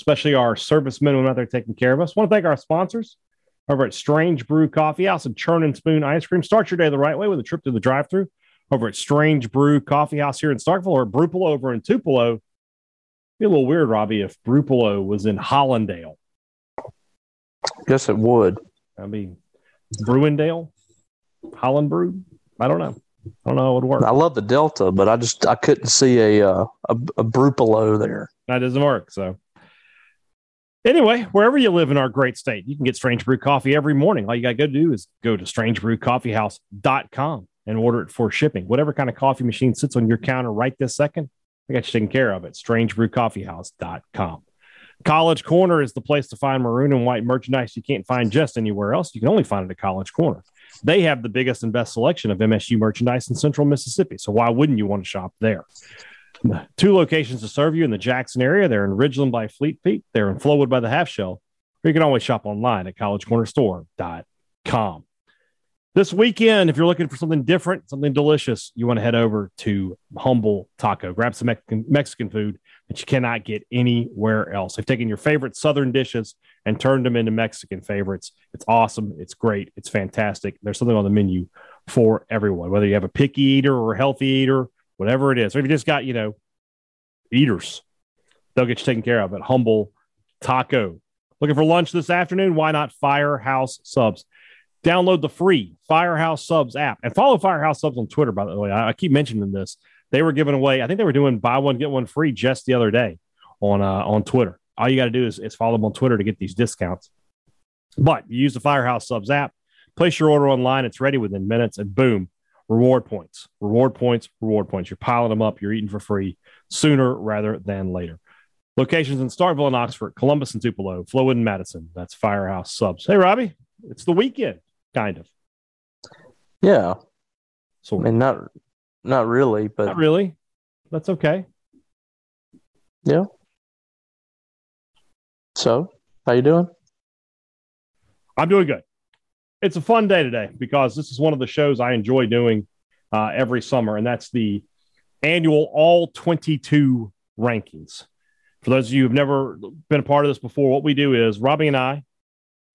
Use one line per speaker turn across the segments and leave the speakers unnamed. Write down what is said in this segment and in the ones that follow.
especially our servicemen who are out there taking care of us. want to thank our sponsors over at Strange Brew Coffee House and Churn and Spoon Ice Cream. Start your day the right way with a trip to the drive through over at Strange Brew Coffee House here in Starkville or Brupolo over in Tupelo. Be a little weird, Robbie, if Brupolo was in Hollandale.
Guess it would.
I mean, Bruindale, Holland Brew. I don't know. I don't know how it would work.
I love the Delta, but I just I couldn't see a uh, a, a Brupolo there.
That doesn't work. So, anyway, wherever you live in our great state, you can get Strange Brew coffee every morning. All you got to go do is go to strangebrewcoffeehouse.com and order it for shipping. Whatever kind of coffee machine sits on your counter right this second, I got you taken care of at strangebrewcoffeehouse.com. College Corner is the place to find maroon and white merchandise you can't find just anywhere else. You can only find it at College Corner. They have the biggest and best selection of MSU merchandise in central Mississippi. So why wouldn't you want to shop there? Two locations to serve you in the Jackson area. They're in Ridgeland by Fleet Feet. They're in Flowood by the Half Shell. Or you can always shop online at collegecornerstore.com. This weekend, if you're looking for something different, something delicious, you want to head over to Humble Taco. Grab some Mexican food that you cannot get anywhere else. They've taken your favorite Southern dishes and turned them into Mexican favorites. It's awesome. It's great. It's fantastic. There's something on the menu for everyone, whether you have a picky eater or a healthy eater, whatever it is. Or if you just got, you know, eaters, they'll get you taken care of at Humble Taco. Looking for lunch this afternoon? Why not Firehouse Subs? Download the free Firehouse Subs app and follow Firehouse Subs on Twitter, by the way. I, I keep mentioning this. They were giving away, I think they were doing buy one, get one free just the other day on uh, on Twitter. All you got to do is, is follow them on Twitter to get these discounts. But you use the Firehouse Subs app, place your order online, it's ready within minutes, and boom, reward points, reward points, reward points. You're piling them up, you're eating for free sooner rather than later. Locations in Starkville and Oxford, Columbus and Tupelo, Flowood and Madison. That's Firehouse Subs. Hey, Robbie, it's the weekend kind of.
Yeah.
So
I mean, not not really, but
not really. That's okay.
Yeah. So, how you doing?
I'm doing good. It's a fun day today because this is one of the shows I enjoy doing uh, every summer, and that's the annual All 22 rankings. For those of you who've never been a part of this before, what we do is Robbie and I,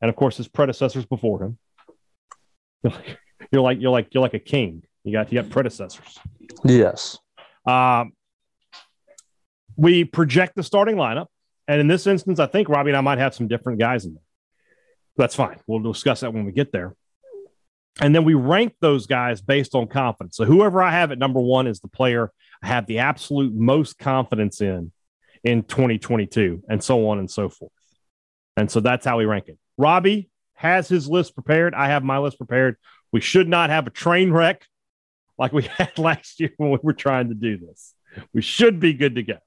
and of course his predecessors before him, you're like you're like you're like a king. You got you got predecessors.
Yes.
Um, we project the starting lineup, and in this instance, I think Robbie and I might have some different guys in there. That's fine. We'll discuss that when we get there. And then we rank those guys based on confidence. So whoever I have at number one is the player I have the absolute most confidence in in 2022, and so on and so forth. And so that's how we rank it. Robbie has his list prepared. I have my list prepared. We should not have a train wreck like we had last year when we were trying to do this. We should be good to go.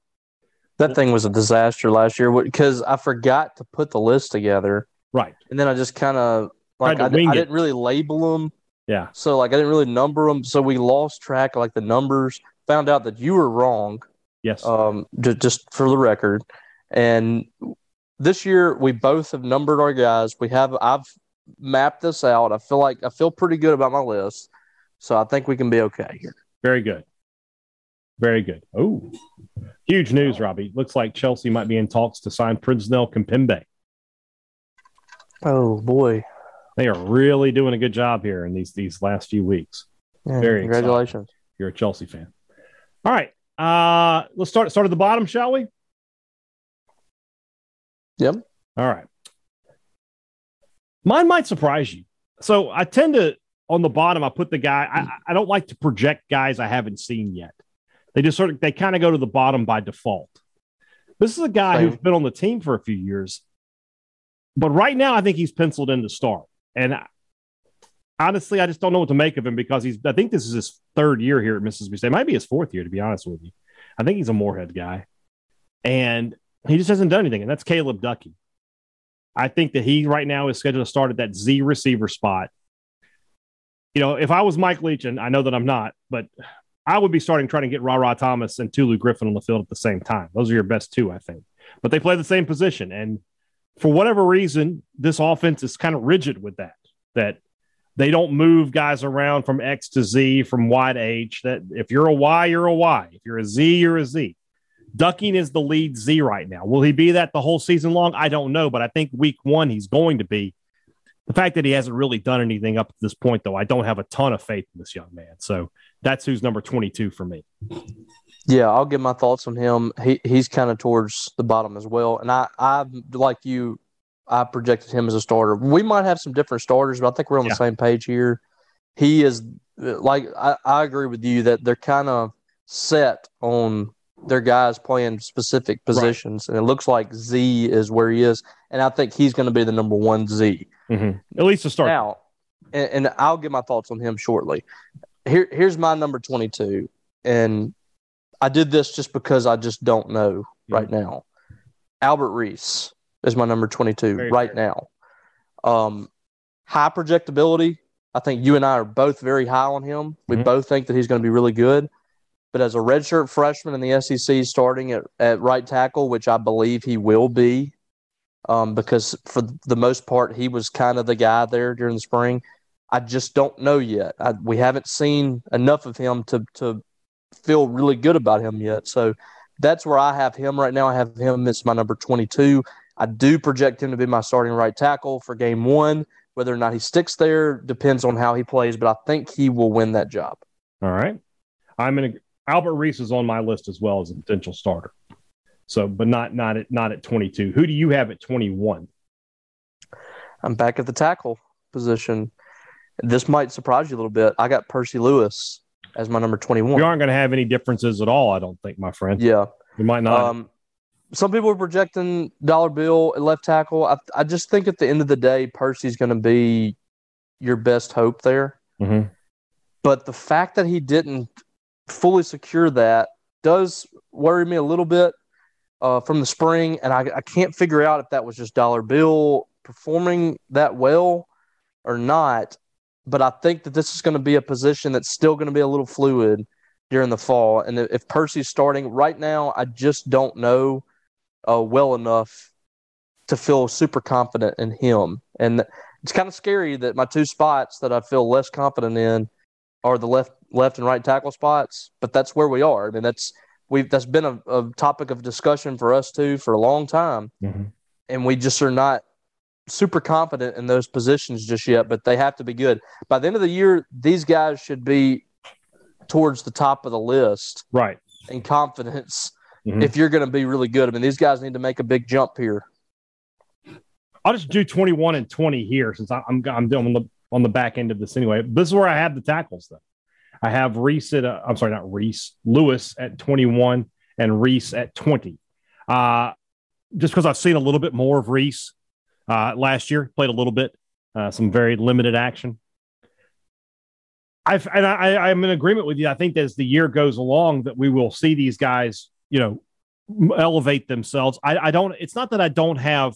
That thing was a disaster last year because I forgot to put the list together.
Right.
And then I just kind of like I, I didn't really label them.
Yeah.
So like I didn't really number them. So we lost track of like the numbers. Found out that you were wrong.
Yes.
Um, just, just for the record, and this year we both have numbered our guys. We have I've mapped this out. I feel like I feel pretty good about my list. So I think we can be okay here.
Very good. Very good. Oh, huge news, Robbie. Looks like Chelsea might be in talks to sign Presnel Kimpembe.
Oh boy,
they are really doing a good job here in these these last few weeks.
Yeah, Very congratulations.
You're a Chelsea fan. All right, uh, let's start start at the bottom, shall we?
Yep.
All right. Mine might surprise you. So I tend to on the bottom, I put the guy. I, I don't like to project guys I haven't seen yet. They just sort of they kind of go to the bottom by default. This is a guy
Same.
who's been on the team for a few years, but right now I think he's penciled in to start. And I- honestly, I just don't know what to make of him because he's. I think this is his third year here at Mississippi State. It might be his fourth year, to be honest with you. I think he's a Moorhead guy, and he just hasn't done anything. And that's Caleb Ducking. I think that he right now is scheduled to start at that Z receiver spot. You know, if I was Mike Leach, and I know that I'm not, but I would be starting trying to get Rara Thomas and Tulu Griffin on the field at the same time. Those are your best two, I think. But they play the same position. And for whatever reason, this offense is kind of rigid with that, that they don't move guys around from X to Z, from Y to H. That if you're a Y, you're a Y. If you're a Z, you're a Z. Ducking is the lead Z right now. Will he be that the whole season long? I don't know, but I think week one he's going to be. The fact that he hasn't really done anything up to this point, though, I don't have a ton of faith in this young man. So that's who's number 22 for me.
Yeah, I'll give my thoughts on him. He he's kind of towards the bottom as well, and I I like you, I projected him as a starter. We might have some different starters, but I think we're on
Yeah.
the same page here. He is like I, I agree with you that they're kind of set on their guys playing specific positions, and it looks like Z is where he is, and I think he's going to be the number one Z. Mm-hmm.
At least to start.
Now, and, and I'll give my thoughts on him shortly. Here, here's my number 22. And I did this just because I just don't know right now. Albert Reese is my number 22
Very
right
fair.
now. Um, high projectability. I think you and I are both very high on him. We
Mhm.
both think that he's going to be really good. But as a redshirt freshman in the SEC, starting at, at right tackle, which I believe he will be, um, because for the most part he was kind of the guy there during the spring. I just don't know yet. I, we haven't seen enough of him to to feel really good about him yet. So that's where I have him right now. I have him as my number 22. I do project him to be my starting right tackle for game one. Whether or not he sticks there depends on how he plays, but I think he will win that job.
All right. I'm in. A, Albert Reese is on my list as well as a potential starter. So, but not not at not at 22. Who do you have at 21?
I'm back at the tackle position. This might surprise you a little bit. I got Percy Lewis as my number 21.
We aren't going to have any differences at all. I don't think, my friend.
Yeah.
We might not.
Um, some people are projecting Dollar Bill at left tackle. I, I just think at the end of the day, Percy's going to be your best hope there.
Mhm.
But the fact that he didn't fully secure that does worry me a little bit uh, from the spring. And I, I can't figure out if that was just Dollar Bill performing that well or not. But I think that this is going to be a position that's still going to be a little fluid during the fall. And if Percy's starting right now, I just don't know uh, well enough to feel super confident in him. And it's kind of scary that my two spots that I feel less confident in are the left left and right tackle spots. But that's where we are. I mean, that's we've that's been a, a topic of discussion for us too for a long time,
Mhm.
and we just are not super confident in those positions just yet. But they have to be good by the end of the year. These guys should be towards the top of the list
Right.
in confidence
Mhm.
if you're going to be really good. I mean, these guys need to make a big jump here.
I'll just do 21 and 20 here since I'm I'm on the on the back end of this anyway. This is where I have the tackles though. I have Reese at uh, I'm sorry, not Reese, Lewis at 21 and Reese at 20. Uh, just because I've seen a little bit more of Reese uh, last year, played a little bit, uh, some very limited action. I've and I, I'm in agreement with you. I think as the year goes along, that we will see these guys, you know, elevate themselves. I, I don't. It's not that I don't have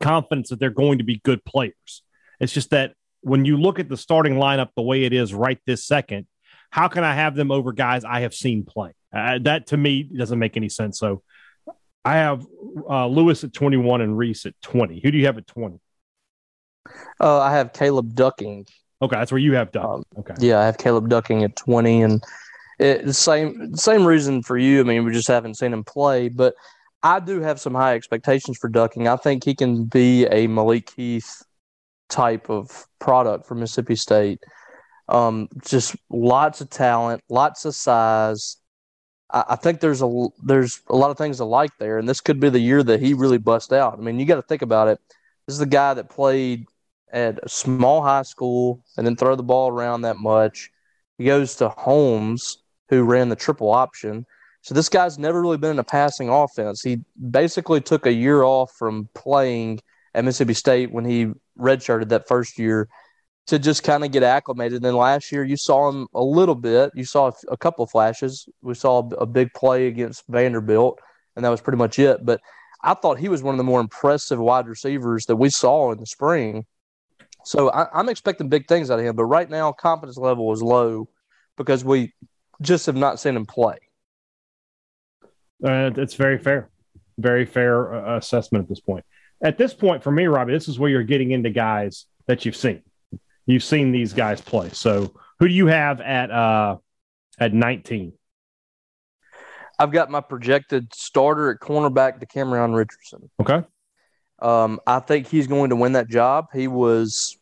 confidence that they're going to be good players. It's just that when you look at the starting lineup the way it is right this second, how can I have them over guys I have seen play? Uh, that to me doesn't make any sense. So I have uh, Lewis at 21 and Reese at 20. Who do you have at 20?
Uh, I have Caleb Ducking.
Okay, that's where you have done.
Um,
okay.
Yeah, I have Caleb Ducking at 20, and it, the same same reason for you. I mean, we just haven't seen him play, but I do have some high expectations for Ducking. I think he can be a Malik Heath type of product for Mississippi State. Um, just lots of talent, lots of size. I, I think there's a there's a lot of things to like there, and this could be the year that he really busts out. I mean, you got to think about it. This is the guy that played at a small high school and then throw the ball around that much. He goes to Holmes, who ran the triple option. So this guy's never really been in a passing offense. He basically took a year off from playing at Mississippi State when he redshirted that first year to just kind of get acclimated. And then last year, you saw him a little bit. You saw a couple flashes. We saw a big play against Vanderbilt, and that was pretty much it. But I thought he was one of the more impressive wide receivers that we saw in the spring. So I, am expecting big things out of him. But right now, confidence level is low because we just have not seen him play.
Uh, it's very fair, very fair uh, assessment at this point. At this point, for me, Robbie, this is where you're getting into guys that you've seen. You've seen these guys play. So, who do you have at uh, at 19?
I've got my projected starter at cornerback, Decamerion Richardson.
Okay.
Um, I think he's going to win that job. He was,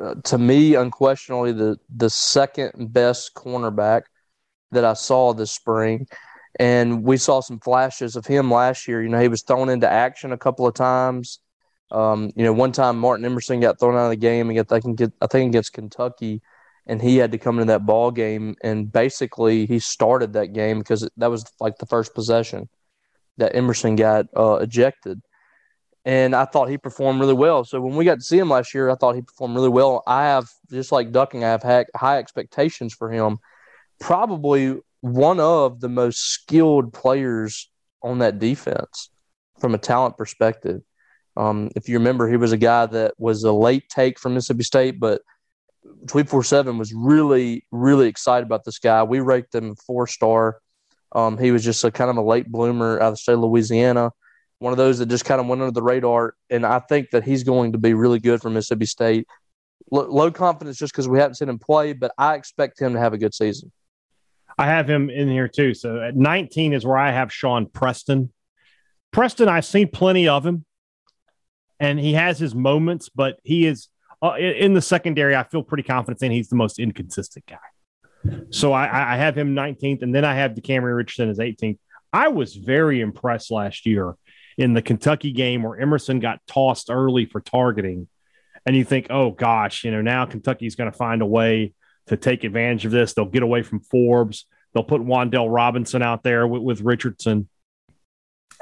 uh, to me, unquestionably the the second best cornerback that I saw this spring. And we saw some flashes of him last year. You know, he was thrown into action a couple of times. Um, you know, one time Martin Emerson got thrown out of the game and I think I think against Kentucky, and he had to come into that ball game and basically he started that game because that was like the first possession that Emerson got uh, ejected. And I thought he performed really well. So when we got to see him last year, I thought he performed really well. I have just like Ducking, I have high expectations for him. Probably one of the most skilled players on that defense from a talent perspective. Um, if you remember, he was a guy that was a late take from Mississippi State, but 24 7 was really, really excited about this guy. We ranked him four star. Um, he was just a kind of a late bloomer out of the state of Louisiana, one of those that just kind of went under the radar. And I think that he's going to be really good for Mississippi State. L- low confidence just because we haven't seen him play, but I expect him to have a good season.
I have him in here too. So at 19 is where I have Sean Preston. Preston, I've seen plenty of him, and he has his moments, but he is uh, in the secondary. I feel pretty confident saying he's the most inconsistent guy. So I, I have him 19th, and then I have Decamerion Richardson as 18th. I was very impressed last year in the Kentucky game where Emerson got tossed early for targeting. And you think, oh gosh, you know, now Kentucky's going to find a way to take advantage of this. They'll get away from Forbes. They'll put Wan'Dale Robinson out there with, with Richardson.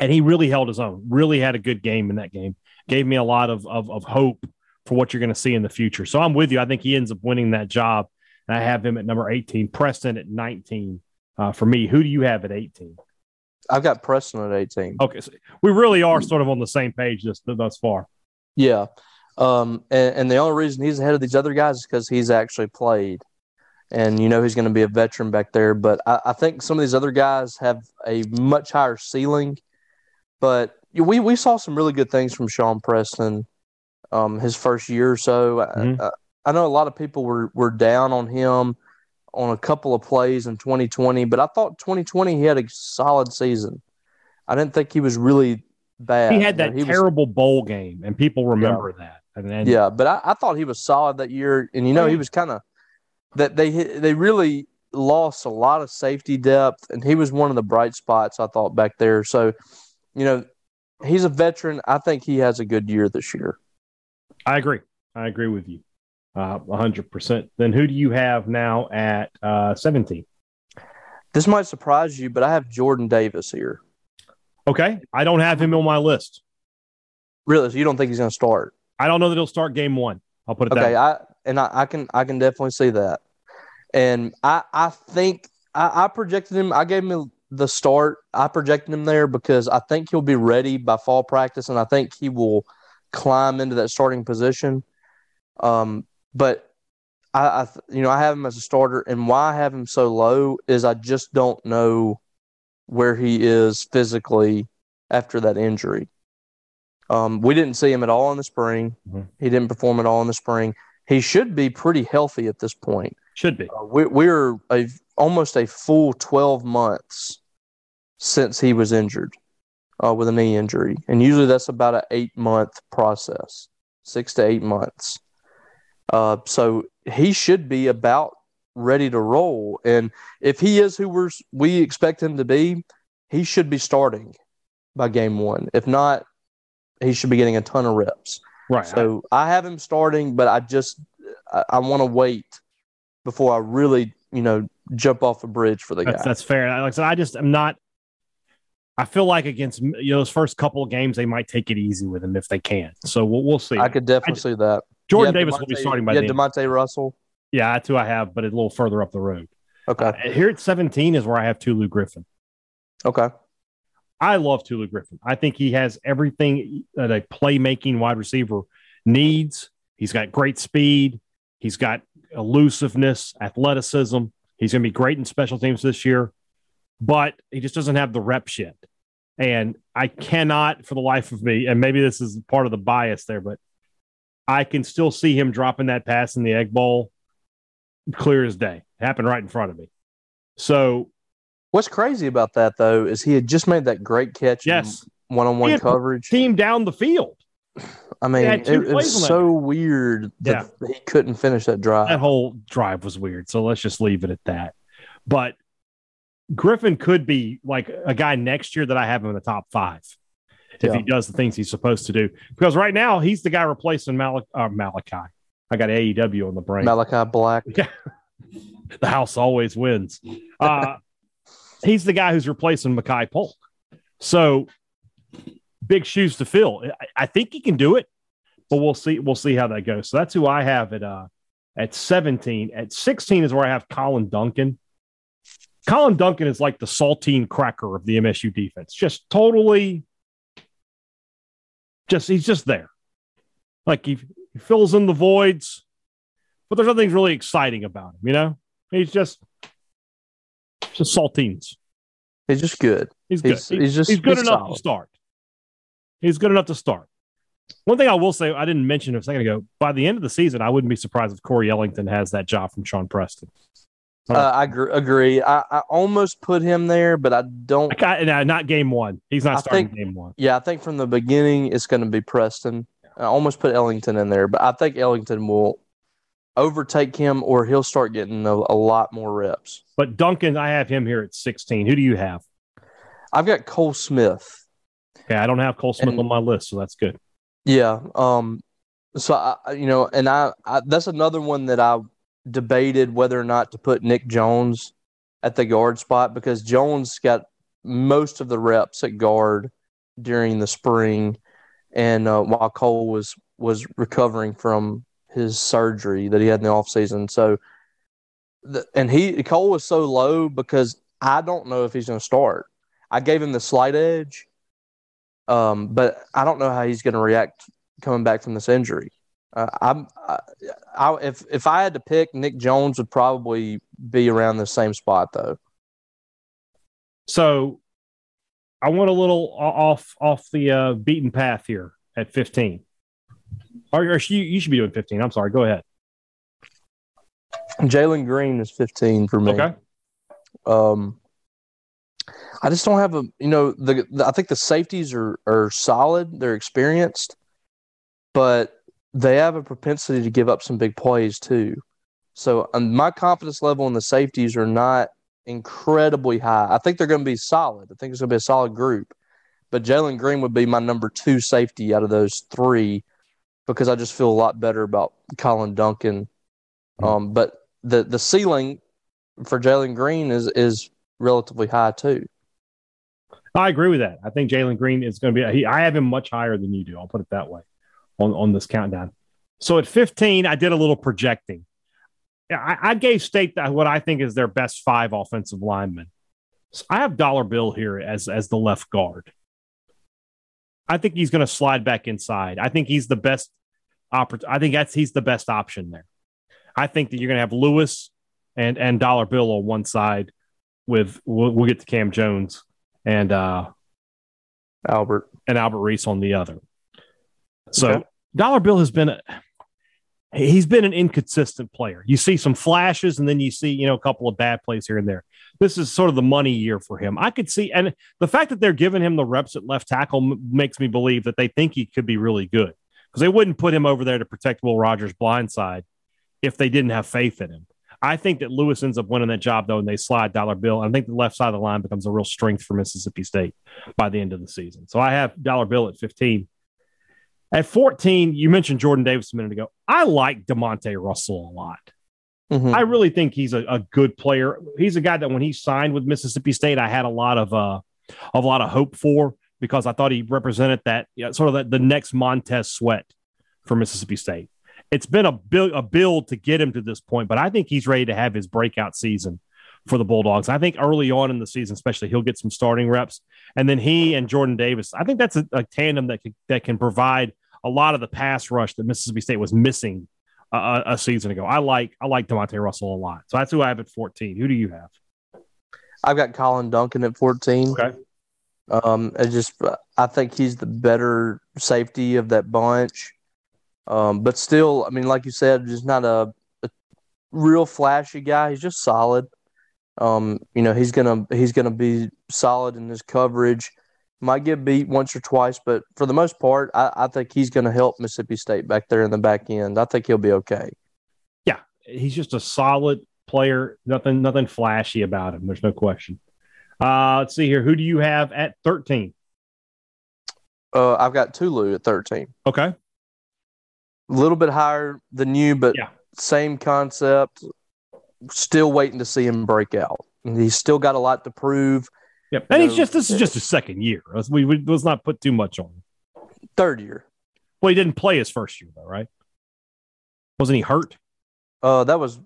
And he really held his own, really had a good game in that game. Gave me a lot of, of, of hope for what you're going to see in the future. So I'm with you. I think he ends up winning that job. And I have him at number 18, Preston at 19 uh, for me. Who do you have at 18?
I've got Preston at 18.
Okay. So we really are sort of on the same page this, thus far.
Yeah. Um, and, and the only reason he's ahead of these other guys is because he's actually played and you know he's going to be a veteran back there. But I, I, think some of these other guys have a much higher ceiling. But we we saw some really good things from Sean Preston, um, his first year or so. Mm-hmm. I, I, know a lot of people were were down on him on a couple of plays in 2020, but I thought 2020 he had a solid season. I didn't think he was really bad.
He had that he terrible was, bowl game, and people remember yeah. that. And then,
yeah, but I, I, thought he was solid that year, and you know he was kind of that they they really lost a lot of safety depth, and he was one of the bright spots I thought back there. So, you know, he's a veteran. I think he has a good year this year.
I agree. I agree with you, uh, hundred percent. Then who do you have now at uh, seventeen?
This might surprise you, but I have Jordan Davis here.
Okay, I don't have him on my list.
Really? So you don't think he's going to start?
I don't know that he'll start game one. I'll put it
okay. I and I, I, can I can definitely see that. And I I think I, I projected him. I gave him the start. I projected him there because I think he'll be ready by fall practice, and I think he will climb into that starting position. Um, but I, I you know I have him as a starter, and why I have him so low is I just don't know where he is physically after that injury. Um, we didn't see him at all in the spring. Mm-hmm. He didn't perform at all in the spring. He should be pretty healthy at this point.
Should be.
Uh, we, we're a, almost a full 12 months since he was injured uh, with a knee injury. And usually that's about an eight month process, six to eight months. Uh, so he should be about ready to roll. And if he is who we're, we expect him to be, he should be starting by game one. If not, he should be getting a ton of reps.
Right.
So I have him starting, but I just I, I want to wait before I really you know jump off a bridge for the
that's,
guy.
that's fair. Like I said, I just am not. I feel like against you know those first couple of games, they might take it easy with him if they can. So we'll, we'll see.
I could definitely see that.
Jordan Davis will be starting by
yeah,
the end.
Demonte Russell.
Yeah, that's who I have, but a little further up the road.
Okay.
Uh, Here at 17 is where I have Tulu Griffin.
Okay.
I love Tulu Griffin. I think he has everything that a playmaking wide receiver needs. He's got great speed. He's got elusiveness, athleticism. He's going to be great in special teams this year, but he just doesn't have the reps yet. And I cannot, for the life of me, and maybe this is part of the bias there, but I can still see him dropping that pass in the egg bowl clear as day. It happened right in front of me. So,
What's crazy about that though is he had just made that great catch.
yes,
One on one coverage.
team down the field.
I mean, it, it was so weird that he couldn't finish that drive.
that whole drive was weird. So let's just leave it at that. But Griffin could be like a guy next year that I have him in the top five if
Yeah.
he does the things he's supposed to do. Because right now he's the guy replacing Mal- uh, Malachi. I got AEW on the brain.
Malachi Black.
the house always wins. Uh, he's the guy who's replacing Makai Polk. So big shoes to fill. I, I think he can do it, but we'll see. We'll see how that goes. So that's who I have at uh, at 17. At 16 is where I have Collin Duncan. Collin Duncan is like the saltine cracker of the MSU defense. Just totally, just he's just there. Like he, he fills in the voids, but there's nothing really exciting about him. You know, he's just just saltines.
He's just good.
He's good.
He's-
He-
he's just-
he's good
he's
enough
solid.
to start. He's good enough to start. One thing I will say, I didn't mention a second ago. By the end of the season, I wouldn't be surprised if Corey Ellington has that job from Sean Preston.
Uh, I gr- agree. I, I almost put him there, but I don't.
I- no, not game one. He's not
I
starting
think-
game one.
Yeah, I think from the beginning it's going to be Preston. I almost put Ellington in there, but I think Ellington will overtake him, or he'll start getting a, a lot more reps.
But Duncan, I have him here at 16. Who do you have?
I've got Cole Smith.
Okay, I don't have Cole Smith
And-
on my list, so that's good.
Yeah. Um. So I, I- you know, and I, I that's another one that I debated whether or not to put Nick Jones at the guard spot because Jones got most of the reps at guard during the spring, and uh, while Cole was was recovering from his surgery that he had in the offseason. So, the, and he Cole was so low because I don't know if he's going to start. I gave him the slight edge, um, but I don't know how he's going to react coming back from this injury. Uh, I'm, I, I, if if I had to pick, Nick Jones would probably be around the same spot though.
So I went a little off off the uh, beaten path here at 15. Or, or you, you should be doing 15. I'm sorry. Go ahead.
Jalen Green is 15 for me.
Okay.
Um, I just don't have a you know the, the I think the safeties are are solid. They're experienced, but they have a propensity to give up some big plays too. So um, my confidence level in the safeties are not incredibly high. I think they're going to be solid. I think it's going to be a solid group. But Jalen Green would be my number two safety out of those three because I just feel a lot better about Collin Duncan. Um, but the the ceiling for Jalen Green is is relatively high too.
I agree with that. I think Jalen Green is going to be. He, I have him much higher than you do. I'll put it that way on on this countdown. So at 15, I did a little projecting. I, I gave State that what I think is their best five offensive linemen. So I have Dollar Bill here as as the left guard. I think he's going to slide back inside. I think he's the best. Oppor- I think that's he's the best option there. I think that you're going to have Lewis and and Dollar Bill on one side. With we'll, we'll get to Cam Jones and uh
Albert.
and Albert Reese on the other. So
Okay.
Dollar Bill has been a he's been an inconsistent player. You see some flashes and then you see, you know, a couple of bad plays here and there. This is sort of the money year for him. I could see and the fact that they're giving him the reps at left tackle m- makes me believe that they think he could be really good. Because they wouldn't put him over there to protect Will Rogers' blind side if they didn't have faith in him. I think that Lewis ends up winning that job though, and they slide Dollar Bill. I think the left side of the line becomes a real strength for Mississippi State by the end of the season. So I have Dollar Bill at 15. At 14, you mentioned Jordan Davis a minute ago. I like Demonte Russell a lot. Mm-hmm. I really think he's a, a, good player. He's a guy that when he signed with Mississippi State, I had a lot of uh, a lot of hope for because I thought he represented that you know, sort of the, the next Montez Sweat for Mississippi State. It's been a build a build to get him to this point, but I think he's ready to have his breakout season for the Bulldogs. I think early on in the season, especially, he'll get some starting reps, and then he and Jordan Davis. I think that's a, a tandem that can, that can provide a lot of the pass rush that Mississippi State was missing a, a season ago. I like I like Demonte Russell a lot, so that's who I have at 14. Who do you have?
I've got Collin Duncan at 14.
Okay.
Um, I just I think he's the better safety of that bunch. Um, but still, I mean, like you said, just not a, a real flashy guy. He's just solid. Um, you know, he's gonna he's gonna be solid in his coverage. Might get beat once or twice, but for the most part, I, I think he's going to help Mississippi State back there in the back end. I think he'll be okay.
Yeah, he's just a solid player. Nothing, nothing flashy about him. There's no question. Uh, let's see here. Who do you have at 13?
Uh, I've got Tulu at 13.
Okay. A
little bit higher than you, but yeah. same concept. Still waiting to see him break out. He's still got a lot to prove.
Yep. And he's just this is just his second year. We, we let's not put too much on him.
Third year.
Well, he didn't play his first year though, right? Wasn't he hurt?
Uh that was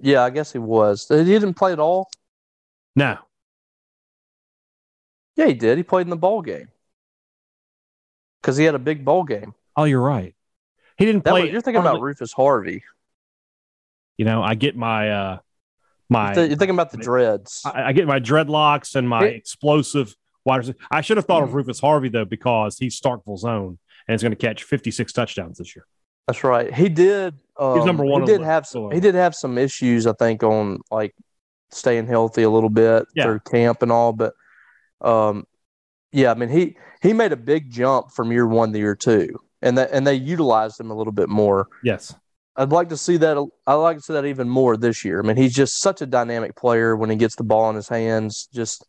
yeah, I guess he was. He didn't play at all.
No.
Yeah, he did. He played in the ball game because he had a big bowl game.
Oh, you're right. He didn't play.
Was, you're thinking about Rufus Harvey.
You know, I get my uh my.
You're thinking about the dreads.
I, I get my dreadlocks and my it, explosive wide. I should have thought of hmm. Rufus Harvey though because he's Starkville's own and is going to catch 56 touchdowns this year.
That's right. He did. Um, he's number one. He did have some. He did have some issues, I think, on like staying healthy a little bit yeah. through camp and all. But, um, yeah, I mean he he made a big jump from year one to year two, and that and they utilized him a little bit more.
Yes.
I'd like to see that. I'd like to see that even more this year. I mean, he's just such a dynamic player when he gets the ball in his hands. Just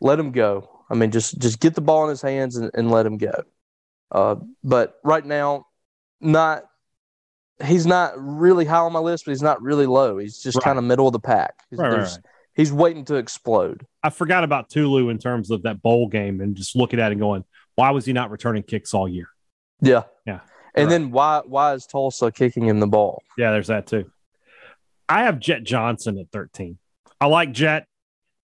let him go. I mean, just just get the ball in his hands and, and let him go. Uh, but right now, not he's not really high on my list, but he's not really low. He's just right. kind of middle of the pack. He's, right, right, he's waiting to explode.
I forgot about Tulu in terms of that bowl game and just looking at it and going, why was he not returning kicks all year?
Yeah,
yeah.
And right. then why why is Tulsa kicking him the ball?
Yeah, there's that too. I have Jett Johnson at 13. I like Jett.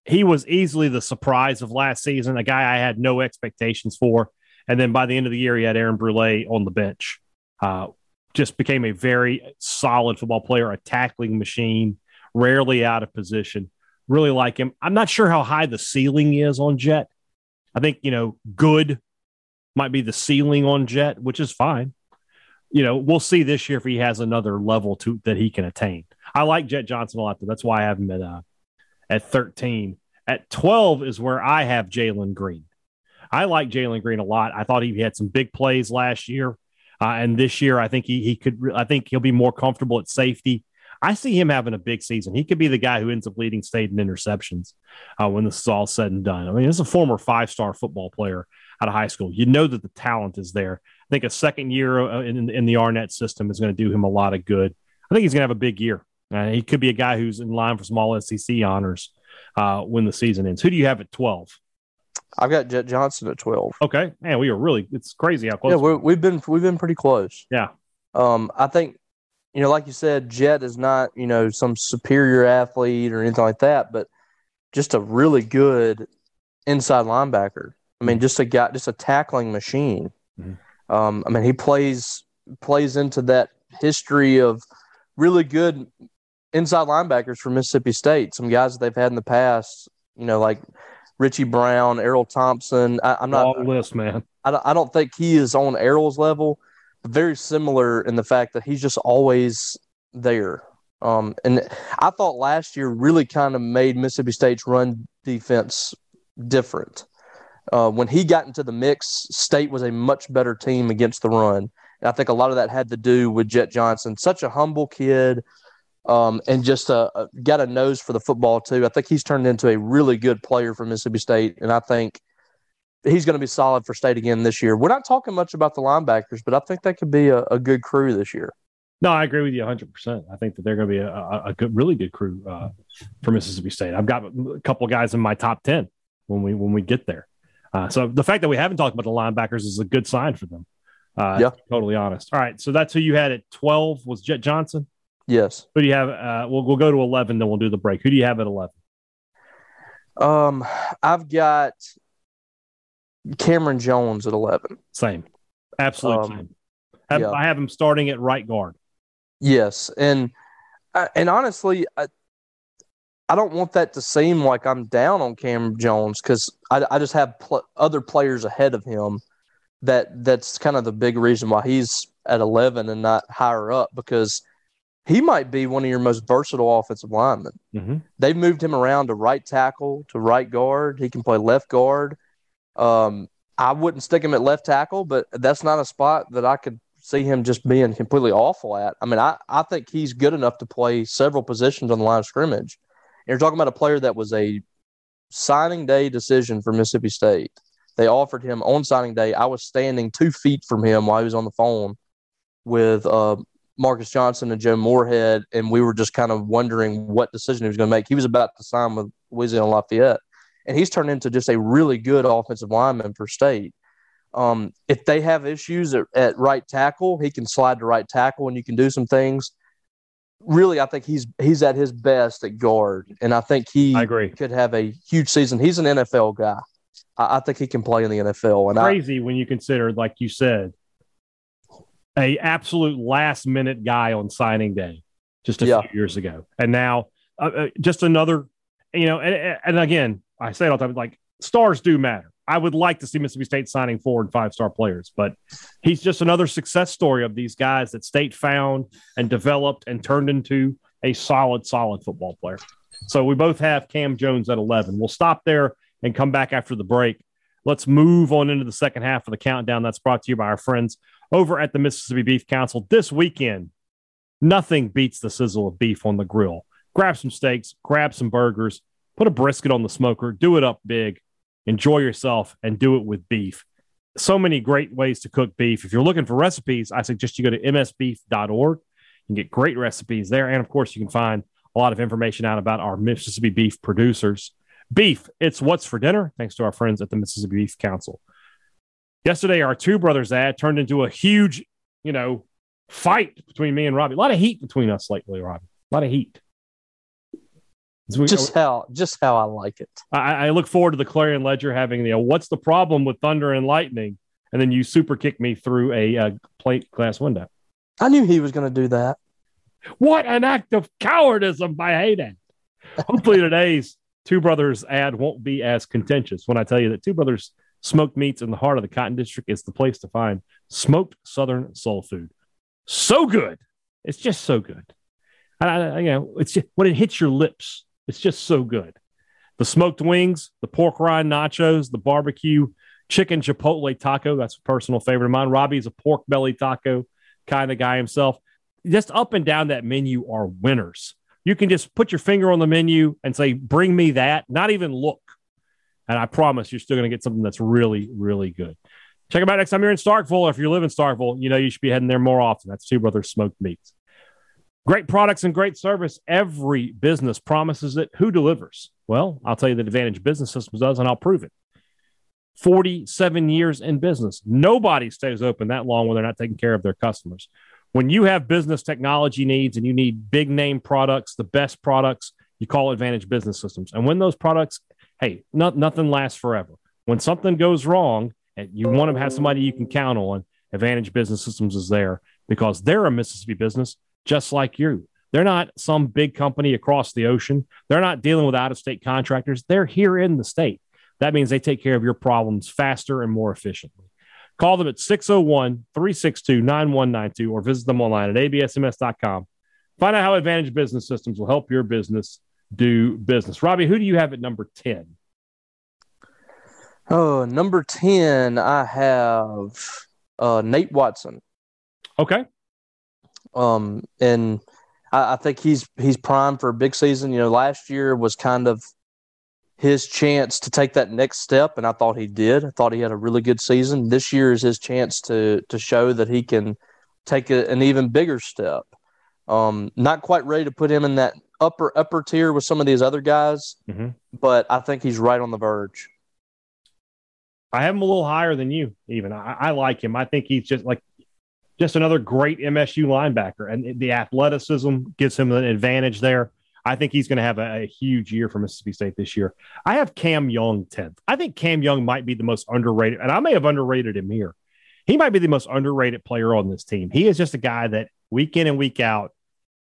He was easily the surprise of last season, a guy I had no expectations for. And then by the end of the year, he had Aaron Brule on the bench. Uh, just became a very solid football player, a tackling machine, rarely out of position. Really like him. I'm not sure how high the ceiling is on Jett. I think, you know, good might be the ceiling on Jett, which is fine you know, we'll see this year if he has another level to that he can attain. I like Jett Johnson a lot, though. That's why I have him at uh, at 13. At 12 is where I have Jalen Green. I like Jalen Green a lot. I thought he had some big plays last year, uh, and this year I think he he could. I think he'll be more comfortable at safety. I see him having a big season. He could be the guy who ends up leading state in interceptions uh, when this is all said and done. I mean, he's a former five star football player out of high school. You know that the talent is there. I think a second year uh, in, in the Arnett system is going to do him a lot of good. I think he's going to have a big year. Uh, he could be a guy who's in line for small SEC honors uh, when the season ends. Who do you have at 12?
I've got Jett Johnson at 12.
Okay. Man, we are really, it's crazy how close.
Yeah, we have been, we've been pretty close.
Yeah.
Um, I think, you know, like you said, Jett is not, you know, some superior athlete or anything like that, but just a really good inside linebacker. I mean, just a guy, just a tackling machine. Mm-hmm. Um, I mean, he plays plays into that history of really good inside linebackers from Mississippi State. Some guys that they've had in the past, you know, like Richie Brown, Erroll Thompson. I, am not
long list, man.
I, I don't think he is on Erroll's level, but very similar in the fact that he's just always there. Um, and I thought last year really kind of made Mississippi State's run defense different. Uh, when he got into the mix, State was a much better team against the run. And I think a lot of that had to do with Jett Johnson, such a humble kid, um, and just a, a, got a nose for the football too. I think he's turned into a really good player for Mississippi State, and I think he's going to be solid for state again this year. We're not talking much about the linebackers, but I think that could be a, a good crew this year.
No, I agree with you 100%. I think that they're going to be a, a, a good, really good crew uh, for Mississippi State. I've got a couple guys in my top 10 when we when we get there. Uh, so the fact that we haven't talked about the linebackers is a good sign for them. Uh, yeah. totally honest. All right. So that's who you had at 12 was Jett Johnson.
Yes.
Who do you have? Uh, we'll, we'll go to 11, then we'll do the break. Who do you have at 11?
Um, I've got Cameron Jones at 11.
Same. Absolutely um, same. Have, yeah. I have him starting at right guard.
Yes. And, uh, and honestly, I, I don't want that to seem like I'm down on Cam Jones because I, I, just have pl- other players ahead of him that that's kind of the big reason why he's at 11 and not higher up because he might be one of your most versatile offensive linemen. Mm-hmm. They've moved him around to right tackle, to right guard. He can play left guard. Um, I wouldn't stick him at left tackle, but that's not a spot that I could see him just being completely awful at. I mean, I, I think he's good enough to play several positions on the line of scrimmage. You're talking about a player that was a signing day decision for Mississippi State. They offered him on signing day. I was standing two feet from him while he was on the phone with uh, Marcus Johnson and Joe Moorhead, and we were just kind of wondering what decision he was going to make. He was about to sign with Louisiana Lafayette, and he's turned into just a really good offensive lineman for State. Um, if they have issues at, at, right tackle, he can slide to right tackle, and you can do some things. Really, I think he's he's at his best at guard, and I think he
I agree.
could have a huge season. He's an NFL guy. I, I think he can play in the NFL. And
crazy
I,
when you consider, like you said, a absolute last minute guy on signing day just a yeah. few years ago, and now uh, uh, just another. You know, and, and again, I say it all the time, like stars do matter. I would like to see Mississippi State signing four and five star players, but he's just another success story of these guys that State found and developed and turned into a solid, solid football player. So we both have Cam Jones at 11. We'll stop there and come back after the break. Let's move on into the second half of the countdown that's brought to you by our friends over at the Mississippi Beef Council this weekend. Nothing beats the sizzle of beef on the grill. Grab some steaks, grab some burgers, put a brisket on the smoker, do it up big, enjoy yourself, and do it with beef. So many great ways to cook beef. If you're looking for recipes, I suggest you go to msbeef.org. You can get great recipes there. And of course, you can find a lot of information out about our Mississippi beef producers. Beef, it's what's for dinner, thanks to our friends at the Mississippi Beef Council. Yesterday, our two brothers ad turned into a huge, you know, fight between me and Robbie. A lot of heat between us lately, Robbie. A lot of heat.
We, just how just how I like it.
I, I, look forward to the Clarion Ledger having the uh, what's the problem with thunder and lightning, and then you super kick me through a uh, plate glass window.
I knew he was going to do that.
What an act of cowardice by Hayden. Hopefully today's Two Brothers ad won't be as contentious when I tell you that Two Brothers Smoked Meats in the heart of the Cotton District is the place to find smoked Southern soul food. So good. It's just so good. I, I, you know, it's just, when it hits your lips, it's just so good. The smoked wings, the pork rind nachos, the barbecue chicken chipotle taco. That's a personal favorite of mine. Robbie's a pork belly taco kind of guy himself. Just up and down that menu are winners. You can just put your finger on the menu and say, bring me that, not even look. And I promise you're still going to get something that's really, really good. Check them out next time you're in Starkville. Or If you live in Starkville, you know you should be heading there more often. That's Two Brothers Smoked Meats. Great products and great service. Every business promises it. Who delivers? Well, I'll tell you that Advantage Business Systems does, and I'll prove it. 47 years in business. Nobody stays open that long when they're not taking care of their customers when you have business technology needs and you need big name products, the best products, you call Advantage Business Systems. And when those products, hey, not, nothing lasts forever. When something goes wrong and you want to have somebody you can count on, Advantage Business Systems is there because they're a Mississippi business just like you. They're not some big company across the ocean. They're not dealing with out of state contractors. They're here in the state. That means they take care of your problems faster and more efficiently. Call them at 601 362 9192 or visit them online at absms.com. Find out how Advantage Business Systems will help your business do business. Robbie, who do you have at number 10?
Oh, number 10, I have uh, Nate Watson.
Okay.
Um, and I, I think he's he's primed for a big season. You know, last year was kind of his chance to take that next step, and I thought he did. I thought he had a really good season. This year is his chance to to show that he can take a, an even bigger step. Um, not quite ready to put him in that upper upper tier with some of these other guys,
mm-hmm.
but I think he's right on the verge.
I have him a little higher than you. Even I, I like him. I think he's just like just another great MSU linebacker, and the athleticism gives him an advantage there. I think he's going to have a, a, huge year for Mississippi State this year. I have Cam Young 10th. I think Cam Young might be the most underrated, and I may have underrated him here. He might be the most underrated player on this team. He is just a guy that week in and week out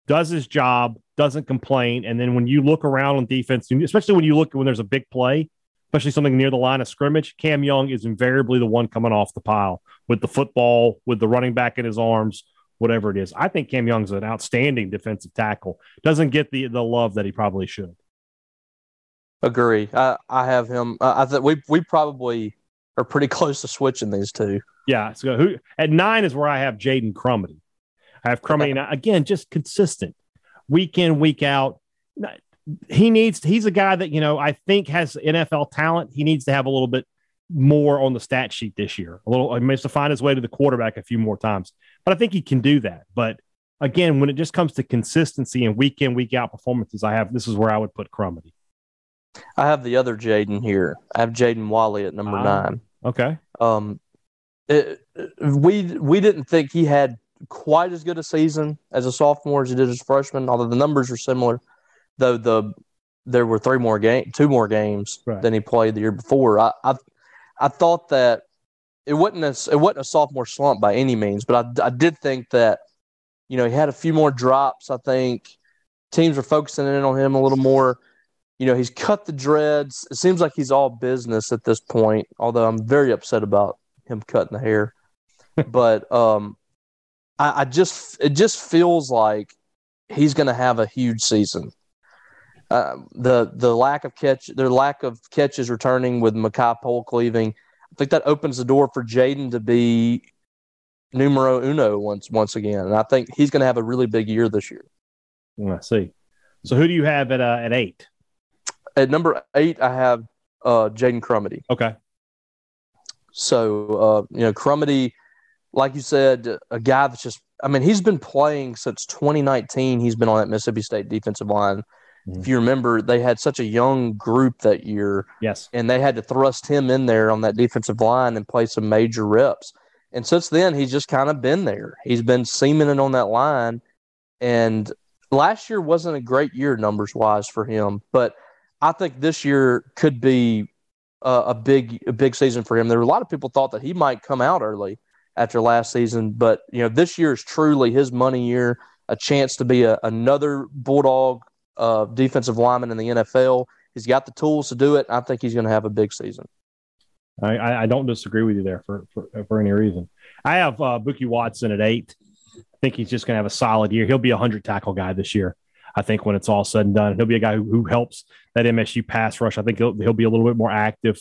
does his job, doesn't complain. And then when you look around on defense, especially when you look when there's a big play, especially something near the line of scrimmage, Cam Young is invariably the one coming off the pile with the football, with the running back in his arms, whatever it is. I think Cam Young's an outstanding defensive tackle. Doesn't get the the love that he probably should.
Agree. I, I have him. I think we we probably are pretty close to switching these two.
Yeah. So who at nine is where I have Jaden Crumedy. I have Crumedy again, just consistent, week in week out. He needs. He's a guy that you know I think has NFL talent. He needs to have a little bit more on the stat sheet this year. A little, he needs to find his way to the quarterback a few more times, but I think he can do that. But again, when it just comes to consistency and week in, week out performances, I have this is where I would put Crumedy.
I have the other Jaden here. I have Jaden Walley at number nine.
Okay.
Um, it, we we didn't think he had quite as good a season as a sophomore as he did as a freshman, although the numbers are similar. Though the there were three more game, two more games right. than he played the year before. I, I I thought that it wasn't a, it wasn't a sophomore slump by any means, but I, I did think that you know he had a few more drops. I think teams are focusing in on him a little more. You know, he's cut the dreads. It seems like he's all business at this point. Although I'm very upset about him cutting the hair, but um, I, I just it just feels like he's going to have a huge season. Uh, the the lack of catch, their lack of catches returning with Makai Polk leaving, I think that opens the door for Jaden to be numero uno once once again, and I think he's going to have a really big year this year.
I see. So who do you have at uh, at eight?
At number eight, I have uh, Jaden Crumedy.
Okay.
So uh, you know, Crumedy, like you said, a guy that's just. I mean, he's been playing since 2019. He's been on that Mississippi State defensive line Mm-hmm. if you remember, they had such a young group that year.
Yes.
And they had to thrust him in there on that defensive line and play some major reps. And since then, he's just kind of been there. He's been seaming it on that line. And last year wasn't a great year numbers wise for him, but I think this year could be a, a big a big season for him. There were a lot of people thought that he might come out early after last season, but you know this year is truly his money year, a chance to be a, another Bulldog uh, defensive lineman in the NFL. He's got the tools to do it. I think he's going to have a big season.
I, I, don't disagree with you there for, for, for any reason. I have uh, Bookie Watson at eight. I think he's just going to have a solid year. He'll be a hundred tackle guy this year. I think when it's all said and done, he'll be a guy who, who helps that MSU pass rush. I think he'll, he'll be a little bit more active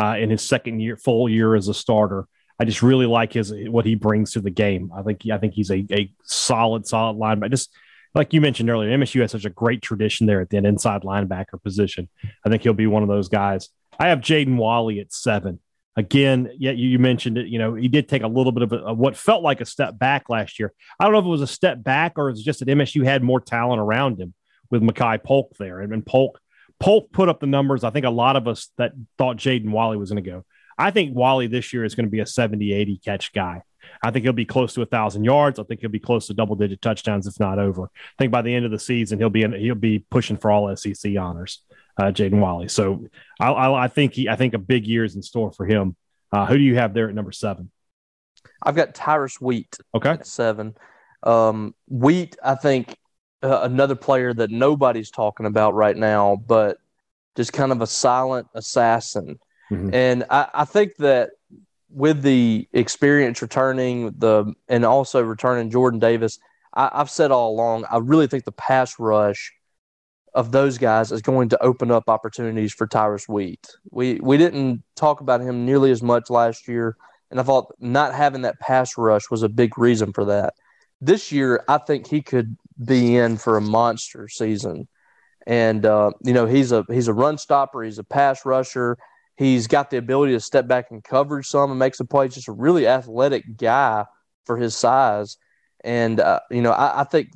uh, in his second year, full year as a starter. I just really like his what he brings to the game. I think I think he's a, a solid, solid linebacker. Just like you mentioned earlier, MSU has such a great tradition there at the inside linebacker position. I think he'll be one of those guys. I have Jaden Walley at seven. Again, yeah, you mentioned it. You know, he did take a little bit of, a, what felt like a step back last year. I don't know if it was a step back or it's just that MSU had more talent around him with Makai Polk there. And, and Polk, Polk put up the numbers. I think a lot of us that thought Jaden Walley was going to go. I think Walley this year is going to be a 70, 80 catch guy. I think he'll be close to a thousand yards. I think he'll be close to double digit touchdowns, if not over. I think by the end of the season, he'll be in, he'll be pushing for all SEC honors. Uh, Jaden Walley. So I, I, I, think he, I think a big year is in store for him. Uh, who do you have there at number seven?
I've got Tyrus Wheat.
Okay,
seven. Um, Wheat, I think uh, another player that nobody's talking about right now, but just kind of a silent assassin. Mm-hmm. And I, I think that with the experience returning the and also returning Jordan Davis, I, have said all along, I really think the pass rush of those guys is going to open up opportunities for Tyrus Wheat. We we didn't talk about him nearly as much last year, and I thought not having that pass rush was a big reason for that. This year, I think he could be in for a monster season. and uh, you know he's a he's a run stopper, he's a pass rusher, he's got the ability to step back and cover some and make some plays. Just a really athletic guy for his size, and uh, you know I, I think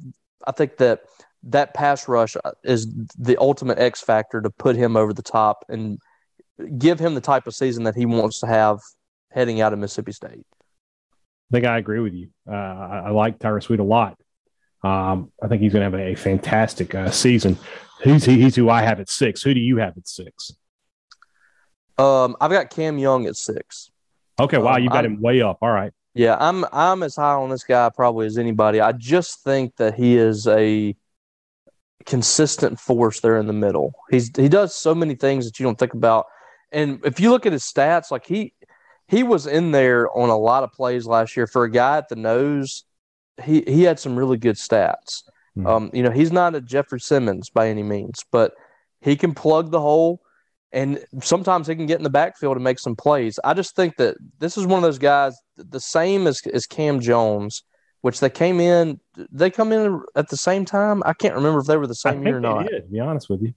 I think that that pass rush is the ultimate X factor to put him over the top and give him the type of season that he wants to have heading out of Mississippi State.
I think I agree with you. Uh, I, I, like Tyrus Wheat a lot. Um, I think he's going to have a, a fantastic uh, season. He's, he's who I have at six. Who do you have at six?
Um, I've got Cam Young at six.
Okay, wow, um, you got I'm, him way up. All right.
Yeah, I'm I'm as high on this guy probably as anybody. I just think that he is a consistent force there in the middle. He's he does so many things that you don't think about. And if you look at his stats, like he he was in there on a lot of plays last year for a guy at the nose. He he had some really good stats. Mm-hmm. Um, you know, he's not a Jeffrey Simmons by any means, but he can plug the hole and sometimes he can get in the backfield and make some plays. I just think that this is one of those guys the same as as Cam Jones which they came in. They come in at the same time. I can't remember if they were the same year or not.
Did, to be honest with you,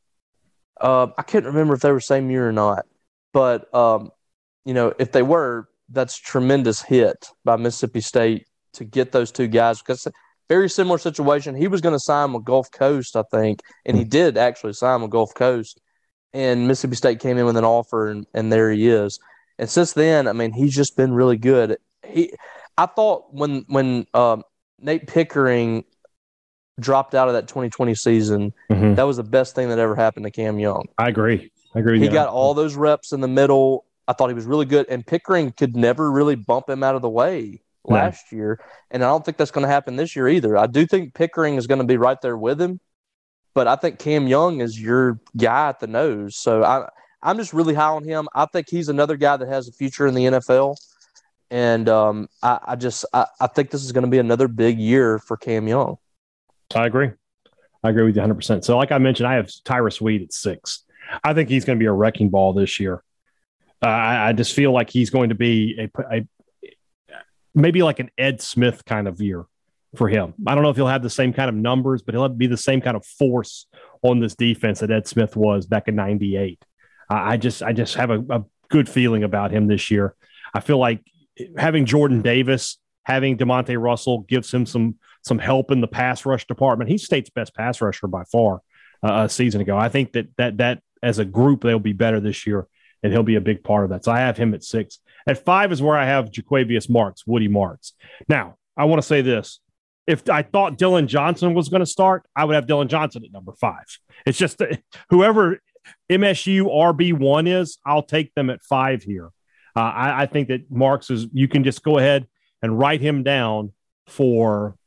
uh, I can't remember if they were same year or not. But um, you know, if they were, that's tremendous hit by Mississippi State to get those two guys because very similar situation. He was going to sign with Gulf Coast, I think, and he did actually sign with Gulf Coast. And Mississippi State came in with an offer, and, and there he is. And since then, I mean, he's just been really good. He I thought when when uh, Nate Pickering dropped out of that 2020 season, mm-hmm. that was the best thing that ever happened to Cam Young.
I agree. I agree.
He got all those reps in the middle. I thought he was really good, and Pickering could never really bump him out of the way last no. year, and I don't think that's going to happen this year either. I do think Pickering is going to be right there with him, but I think Cam Young is your guy at the nose. So I, I'm just really high on him. I think he's another guy that has a future in the NFL. And um, I, I, just I, I think this is going to be another big year for Cam Young.
I agree. I agree with you 100%. So, like I mentioned, I have Tyrus Wheat at six. I think he's going to be a wrecking ball this year. Uh, I, I, just feel like he's going to be a, a, maybe like an Ed Smith kind of year for him. I don't know if he'll have the same kind of numbers, but he'll be the same kind of force on this defense that Ed Smith was back in '98. Uh, I just I just have a, a good feeling about him this year. I feel like having Jordan Davis, having Demonte Russell gives him some some help in the pass rush department. He's state's best pass rusher by far uh, a season ago. I think that that that as a group they'll be better this year, and he'll be a big part of that. So I have him at six. At five is where I have Jo'quavious Marks, Woody Marks. Now I want to say this: if I thought Dillon Johnson was going to start, I would have Dillon Johnson at number five. It's just whoever MSU RB one is, I'll take them at five here. Uh, I, I think that Marks is, you can just go ahead and write him down for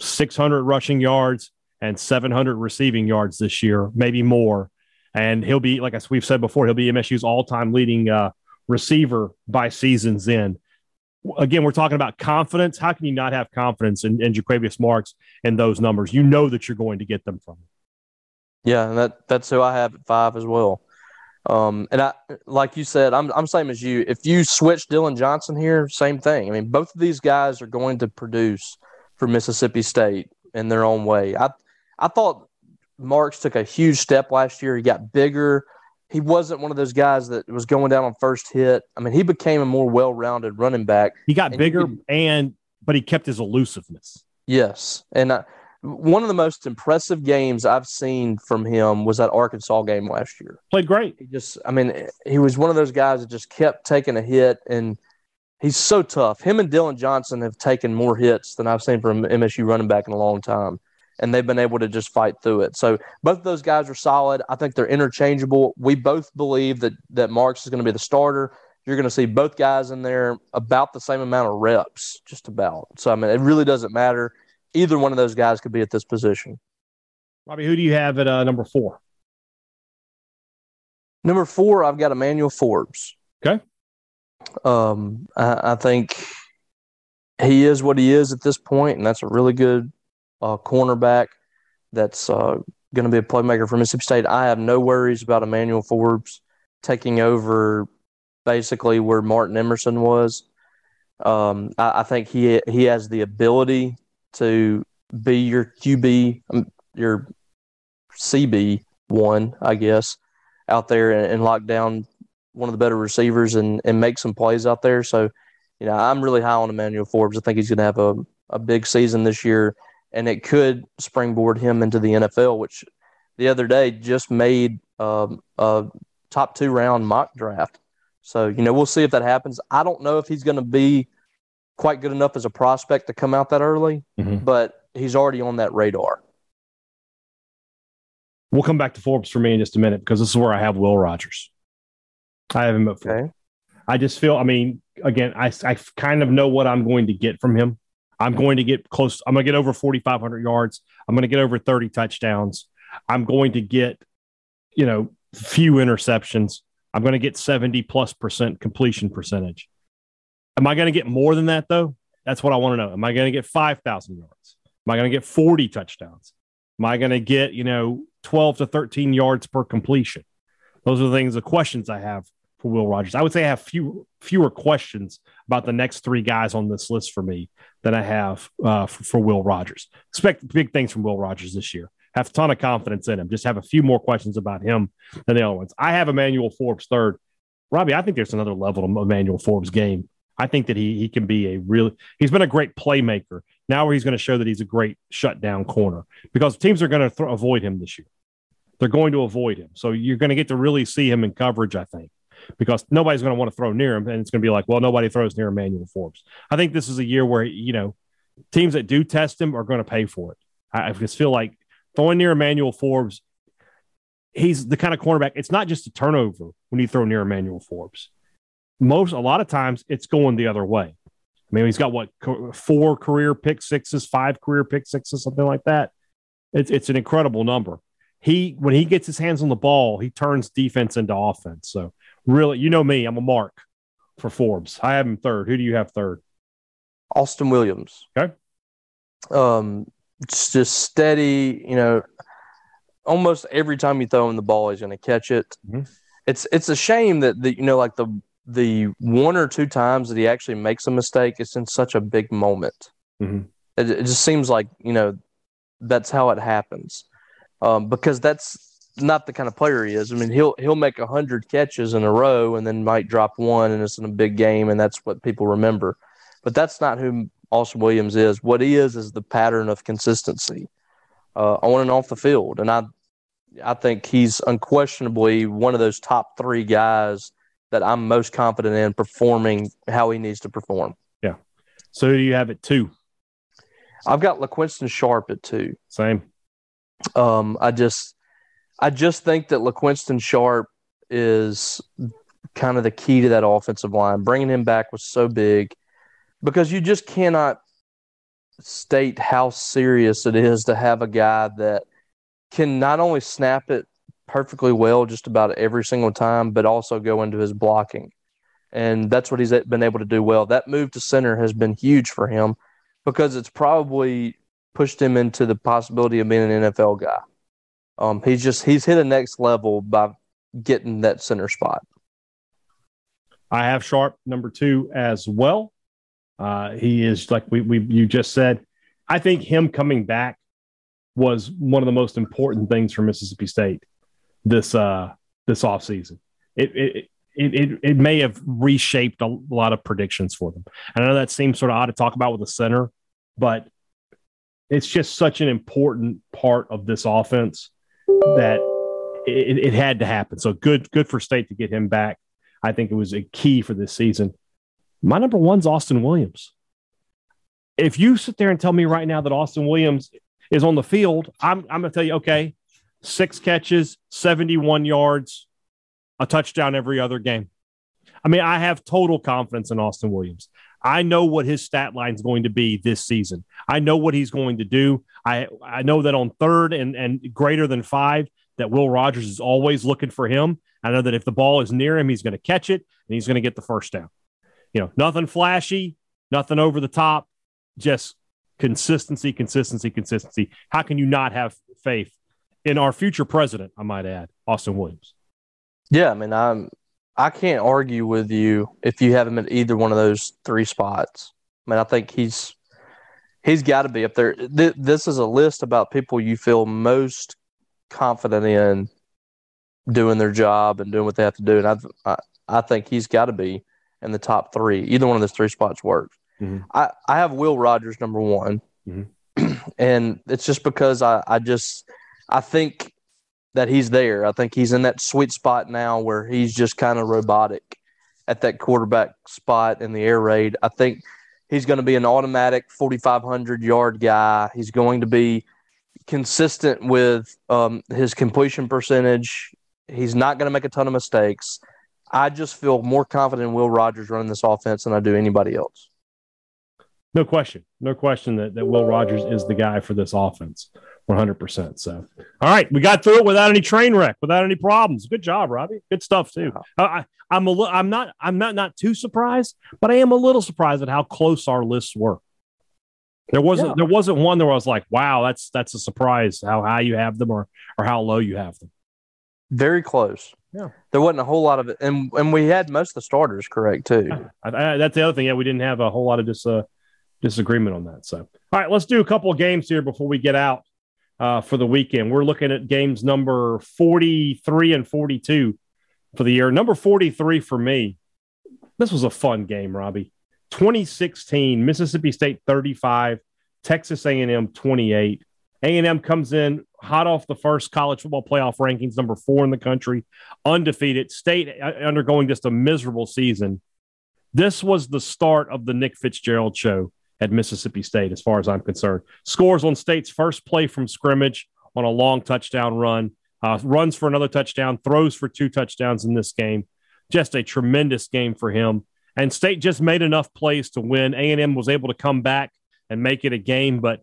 600 rushing yards and 700 receiving yards this year, maybe more. And he'll be, like we've said before, he'll be MSU's all time leading uh, receiver by season's end. Again, we're talking about confidence. How can you not have confidence in, in Jo'quavious Marks and those numbers? You know that you're going to get them from.
Yeah, and that, that's who I have at five as well. Um, and I, like you said, I'm I'm same as you. If you switch Dillon Johnson here, same thing. I mean, both of these guys are going to produce for Mississippi State in their own way. I I thought Marks took a huge step last year. He got bigger. He wasn't one of those guys that was going down on first hit. I mean, he became a more well-rounded running back.
He got bigger, he and but he kept his elusiveness.
Yes, and I, one of the most impressive games I've seen from him was that Arkansas game last year.
Played great.
He just, I mean, he was one of those guys that just kept taking a hit, and he's so tough. Him and Dillon Johnson have taken more hits than I've seen from MSU running back in a long time, and they've been able to just fight through it. So both of those guys are solid. I think they're interchangeable. We both believe that that Marks is going to be the starter. You're going to see both guys in there about the same amount of reps, just about. So I mean, it really doesn't matter either one of those guys could be at this position.
Robbie, who do you have at uh, number four?
Number four, I've got Emmanuel Forbes.
Okay.
Um, I, I, think he is what he is at this point, and that's a really good uh, cornerback. That's uh, going to be a playmaker for Mississippi State. I have no worries about Emmanuel Forbes taking over basically where Martin Emerson was. Um, I, I, think he he has the ability to be your QB, um, your CB one, I guess, out there and, and lock down one of the better receivers and, and make some plays out there. So, you know, I'm really high on Emmanuel Forbes. I think he's going to have a, a big season this year, and it could springboard him into the NFL, which the other day just made um, a top two round mock draft. So, you know, we'll see if that happens. I don't know if he's going to be quite good enough as a prospect to come out that early, mm-hmm. but he's already on that radar.
We'll come back to Forbes for me in just a minute because this is where I have Will Rogers. I have him at four. Okay. I just feel, I mean, again, I, I kind of know what I'm going to get from him. I'm going to get close. I'm going to get over 4,500 yards. I'm going to get over 30 touchdowns. I'm going to get, you know, few interceptions. I'm going to get 70 plus percent completion percentage. Am I going to get more than that, though? That's what I want to know. Am I going to get 5,000 yards? Am I going to get 40 touchdowns? Am I going to get, you know, 12 to 13 yards per completion? Those are the things, the questions I have for Will Rogers. I would say I have few, fewer questions about the next three guys on this list for me than I have uh, for, for, Will Rogers. Expect big things from Will Rogers this year. Have a ton of confidence in him. Just have a few more questions about him than the other ones. I have Emmanuel Forbes third. Robbie, I think there's another level of Emmanuel Forbes' game. I think that he he can be a really he's been a great playmaker. Now he's going to show that he's a great shutdown corner because teams are going to th- avoid him this year. They're going to avoid him. So you're going to get to really see him in coverage, I think, because nobody's going to want to throw near him. And it's going to be like, well, nobody throws near Emmanuel Forbes. I think this is a year where, you know, teams that do test him are going to pay for it. I, just feel like throwing near Emmanuel Forbes, he's the kind of cornerback. It's not just a turnover when you throw near Emmanuel Forbes. Most, a lot of times, it's going the other way. I mean, he's got what four career pick sixes, five career pick sixes, something like that. It's it's an incredible number he when he gets his hands on the ball, he turns defense into offense. So really, you know me, I'm a mark for Forbes. I have him third. Who do you have third?
Austin Williams.
Okay.
Um, it's just steady. You know, almost every time you throw him the ball, he's going to catch it. Mm-hmm. It's it's a shame that the you know like the the one or two times that he actually makes a mistake, it's in such a big moment. Mm-hmm. It, it just seems like you know that's how it happens um, because that's not the kind of player he is. I mean, he'll he'll make a hundred catches in a row and then might drop one, and it's in a big game, and that's what people remember. But that's not who Austin Williams is. What he is is the pattern of consistency uh, on and off the field, and I I think he's unquestionably one of those top three guys that I'm most confident in performing how he needs to perform.
Yeah. So do you have it two?
I've got LaQuinston Sharp at two.
Same.
Um, I just, I just think that LaQuinston Sharp is kind of the key to that offensive line. Bringing him back was so big because you just cannot state how serious it is to have a guy that can not only snap it perfectly well just about every single time, but also go into his blocking. And that's what he's been able to do well. That move to center has been huge for him because it's probably pushed him into the possibility of being an NFL guy. Um, he's just he's hit a next level by getting that center spot.
I have Sharp number two as well. Uh, he is like we we you just said. I think him coming back was one of the most important things for Mississippi State this uh this offseason. It it it, it, it may have reshaped a lot of predictions for them. I know that seems sort of odd to talk about with a center, but it's just such an important part of this offense that it, it, had to happen. So good, good for State to get him back. I think it was a key for this season. My number one's Austin Williams. If you sit there and tell me right now that Austin Williams is on the field, I'm, I'm going to tell you, okay, six catches, 71 yards, a touchdown every other game. I mean, I have total confidence in Austin Williams. I know what his stat line is going to be this season. I know what he's going to do. I I know that on third and and greater than five, that Will Rogers is always looking for him. I know that if the ball is near him, he's going to catch it and he's going to get the first down. You know, nothing flashy, nothing over the top, just consistency, consistency, consistency. How can you not have faith in our future president? I might add, Austin Williams.
Yeah, I mean, I'm I can't argue with you if you have him at either one of those three spots. I mean, I think he's he's got to be up there. Th- this is a list about people you feel most confident in doing their job and doing what they have to do. And I, I, I think he's got to be in the top three. Either one of those three spots works.
Mhm.
I, I have Will Rogers number one,
Mhm.
and it's just because I, I just I think that he's there. I think he's in that sweet spot now where he's just kind of robotic at that quarterback spot in the air raid. I think he's going to be an automatic 4,500 yard guy. He's going to be consistent with um, his completion percentage. He's not going to make a ton of mistakes. I just feel more confident in Will Rogers running this offense than I do anybody else.
No question. No question that, that Will Rogers is the guy for this offense. 100%. So, all right, we got through it without any train wreck, without any problems. Good job, Robbie. Good stuff too. I, I, I'm a li- I'm not I'm not not too surprised, but I am a little surprised at how close our lists were. There wasn't
Yeah.
there wasn't one where I was like, wow, that's that's a surprise how high you have them or or how low you have them.
Very close.
Yeah.
There wasn't a whole lot of it. And, and we had most of the starters correct, too.
I, I, that's the other thing. Yeah, we didn't have a whole lot of dis, uh, disagreement on that. So, all right, let's do a couple of games here before we get out uh, for the weekend. We're looking at games number 43 and 42 for the year. Number 43 for me, this was a fun game, Robbie. 2016, Mississippi State 35, Texas A&M 28. A&M comes in hot off the first college football playoff rankings, number four in the country, undefeated. State uh, undergoing just a miserable season. This was the start of the Nick Fitzgerald show at Mississippi State, as far as I'm concerned. Scores on State's first play from scrimmage on a long touchdown run, uh, runs for another touchdown, throws for two touchdowns in this game. Just a tremendous game for him. And State just made enough plays to win. A&M was able to come back and make it a game, but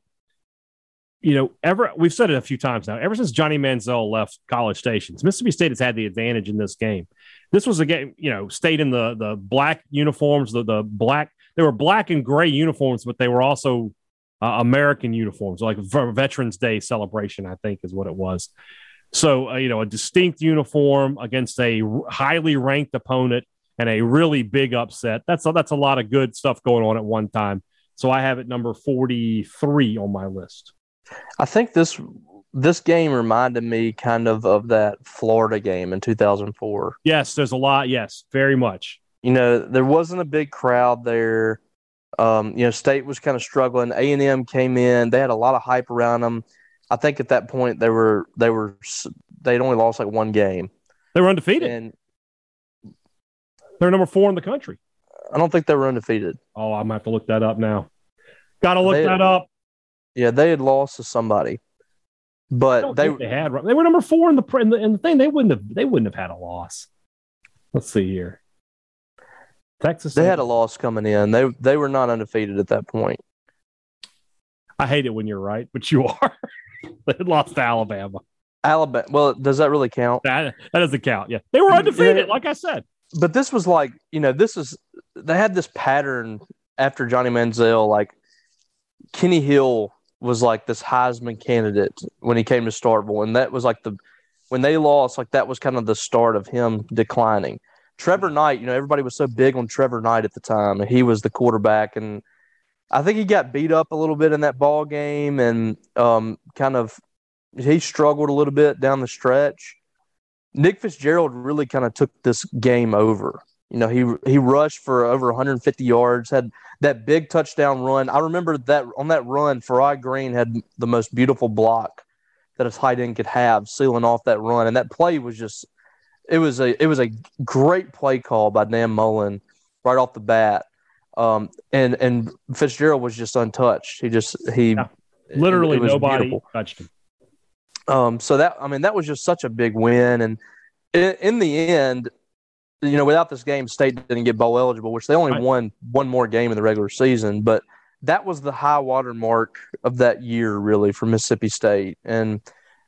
you know, ever we've said it a few times now. Ever since Johnny Manziel left College Stations, Mississippi State has had the advantage in this game. This was a game, you know, State in the the black uniforms, the the black they were black and gray uniforms, but they were also uh, American uniforms, like Veterans Day celebration, I think is what it was. So, uh, you know, a distinct uniform against a highly ranked opponent and a really big upset. That's a, that's a lot of good stuff going on at one time. So I have it number 43 on my list.
I think this this game reminded me kind of of that Florida game in 2004.
Yes, there's a lot. Yes, very much.
You know, there wasn't a big crowd there. Um, you know, State was kind of struggling. A and M came in; they had a lot of hype around them. I think at that point they were they were they'd only lost like one game,
They were undefeated.
and
They're number four in the country.
I don't think they were undefeated.
Oh, I'm gonna have to look that up now. Got to look
They-
that up.
Yeah, they had lost to somebody, but they
they had. They were number four in the in the, in the thing. They wouldn't have. They wouldn't have had a loss. Let's see here. Texas.
they had a loss coming in. They they were not undefeated at that point.
I hate it when you're right, but you are. they had lost to Alabama.
Alabama. Well, does that really count?
That that doesn't count. Yeah, they were undefeated. Like I said.
but this was like you know this is they had this pattern after Johnny Manziel like Kenny Hill was like this Heisman candidate when he came to Starkville and that was like the when they lost like that was kind of the start of him declining. Trevor Knight, you know everybody was so big on Trevor Knight at the time he was the quarterback and I think he got beat up a little bit in that ball game and um, kind of he struggled a little bit down the stretch. Nick Fitzgerald really kind of took this game over. You know, he he rushed for over 150 yards, had that big touchdown run. I remember that on that run, Farrod Green had the most beautiful block that a tight end could have, sealing off that run. And that play was just it was a it was a great play call by Dan Mullen right off the bat. Um, and and Fitzgerald was just untouched. He just he
Yeah. Literally
it was
nobody
beautiful.
touched him.
Um, so that I mean that was just such a big win, and in, in the end, you know, without this game, State didn't get bowl eligible, which they only
Right.
won one more game in the regular season. But that was the high water mark of that year, really, for Mississippi State, and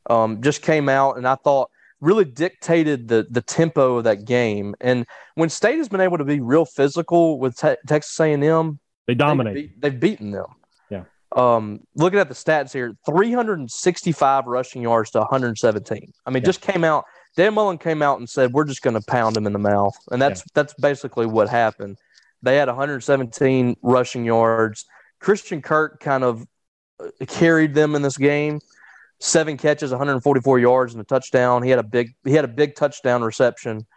um, just came out, and I thought really dictated the the tempo of that game. And when State has been able to be real physical with te- Texas A and M,
They dominate.
They've, beat, they've beaten them.
Yeah.
Um, looking at the stats here, 365 rushing yards to 117. I mean,
Yeah.
just came out. Dan Mullen came out and said, "We're just going to pound him in the mouth," and that's that's basically what happened. They had 117 rushing yards. Christian Kirk kind of uh, carried them in this game. Seven catches, 144 yards, and a touchdown. He had a big he had a big touchdown reception,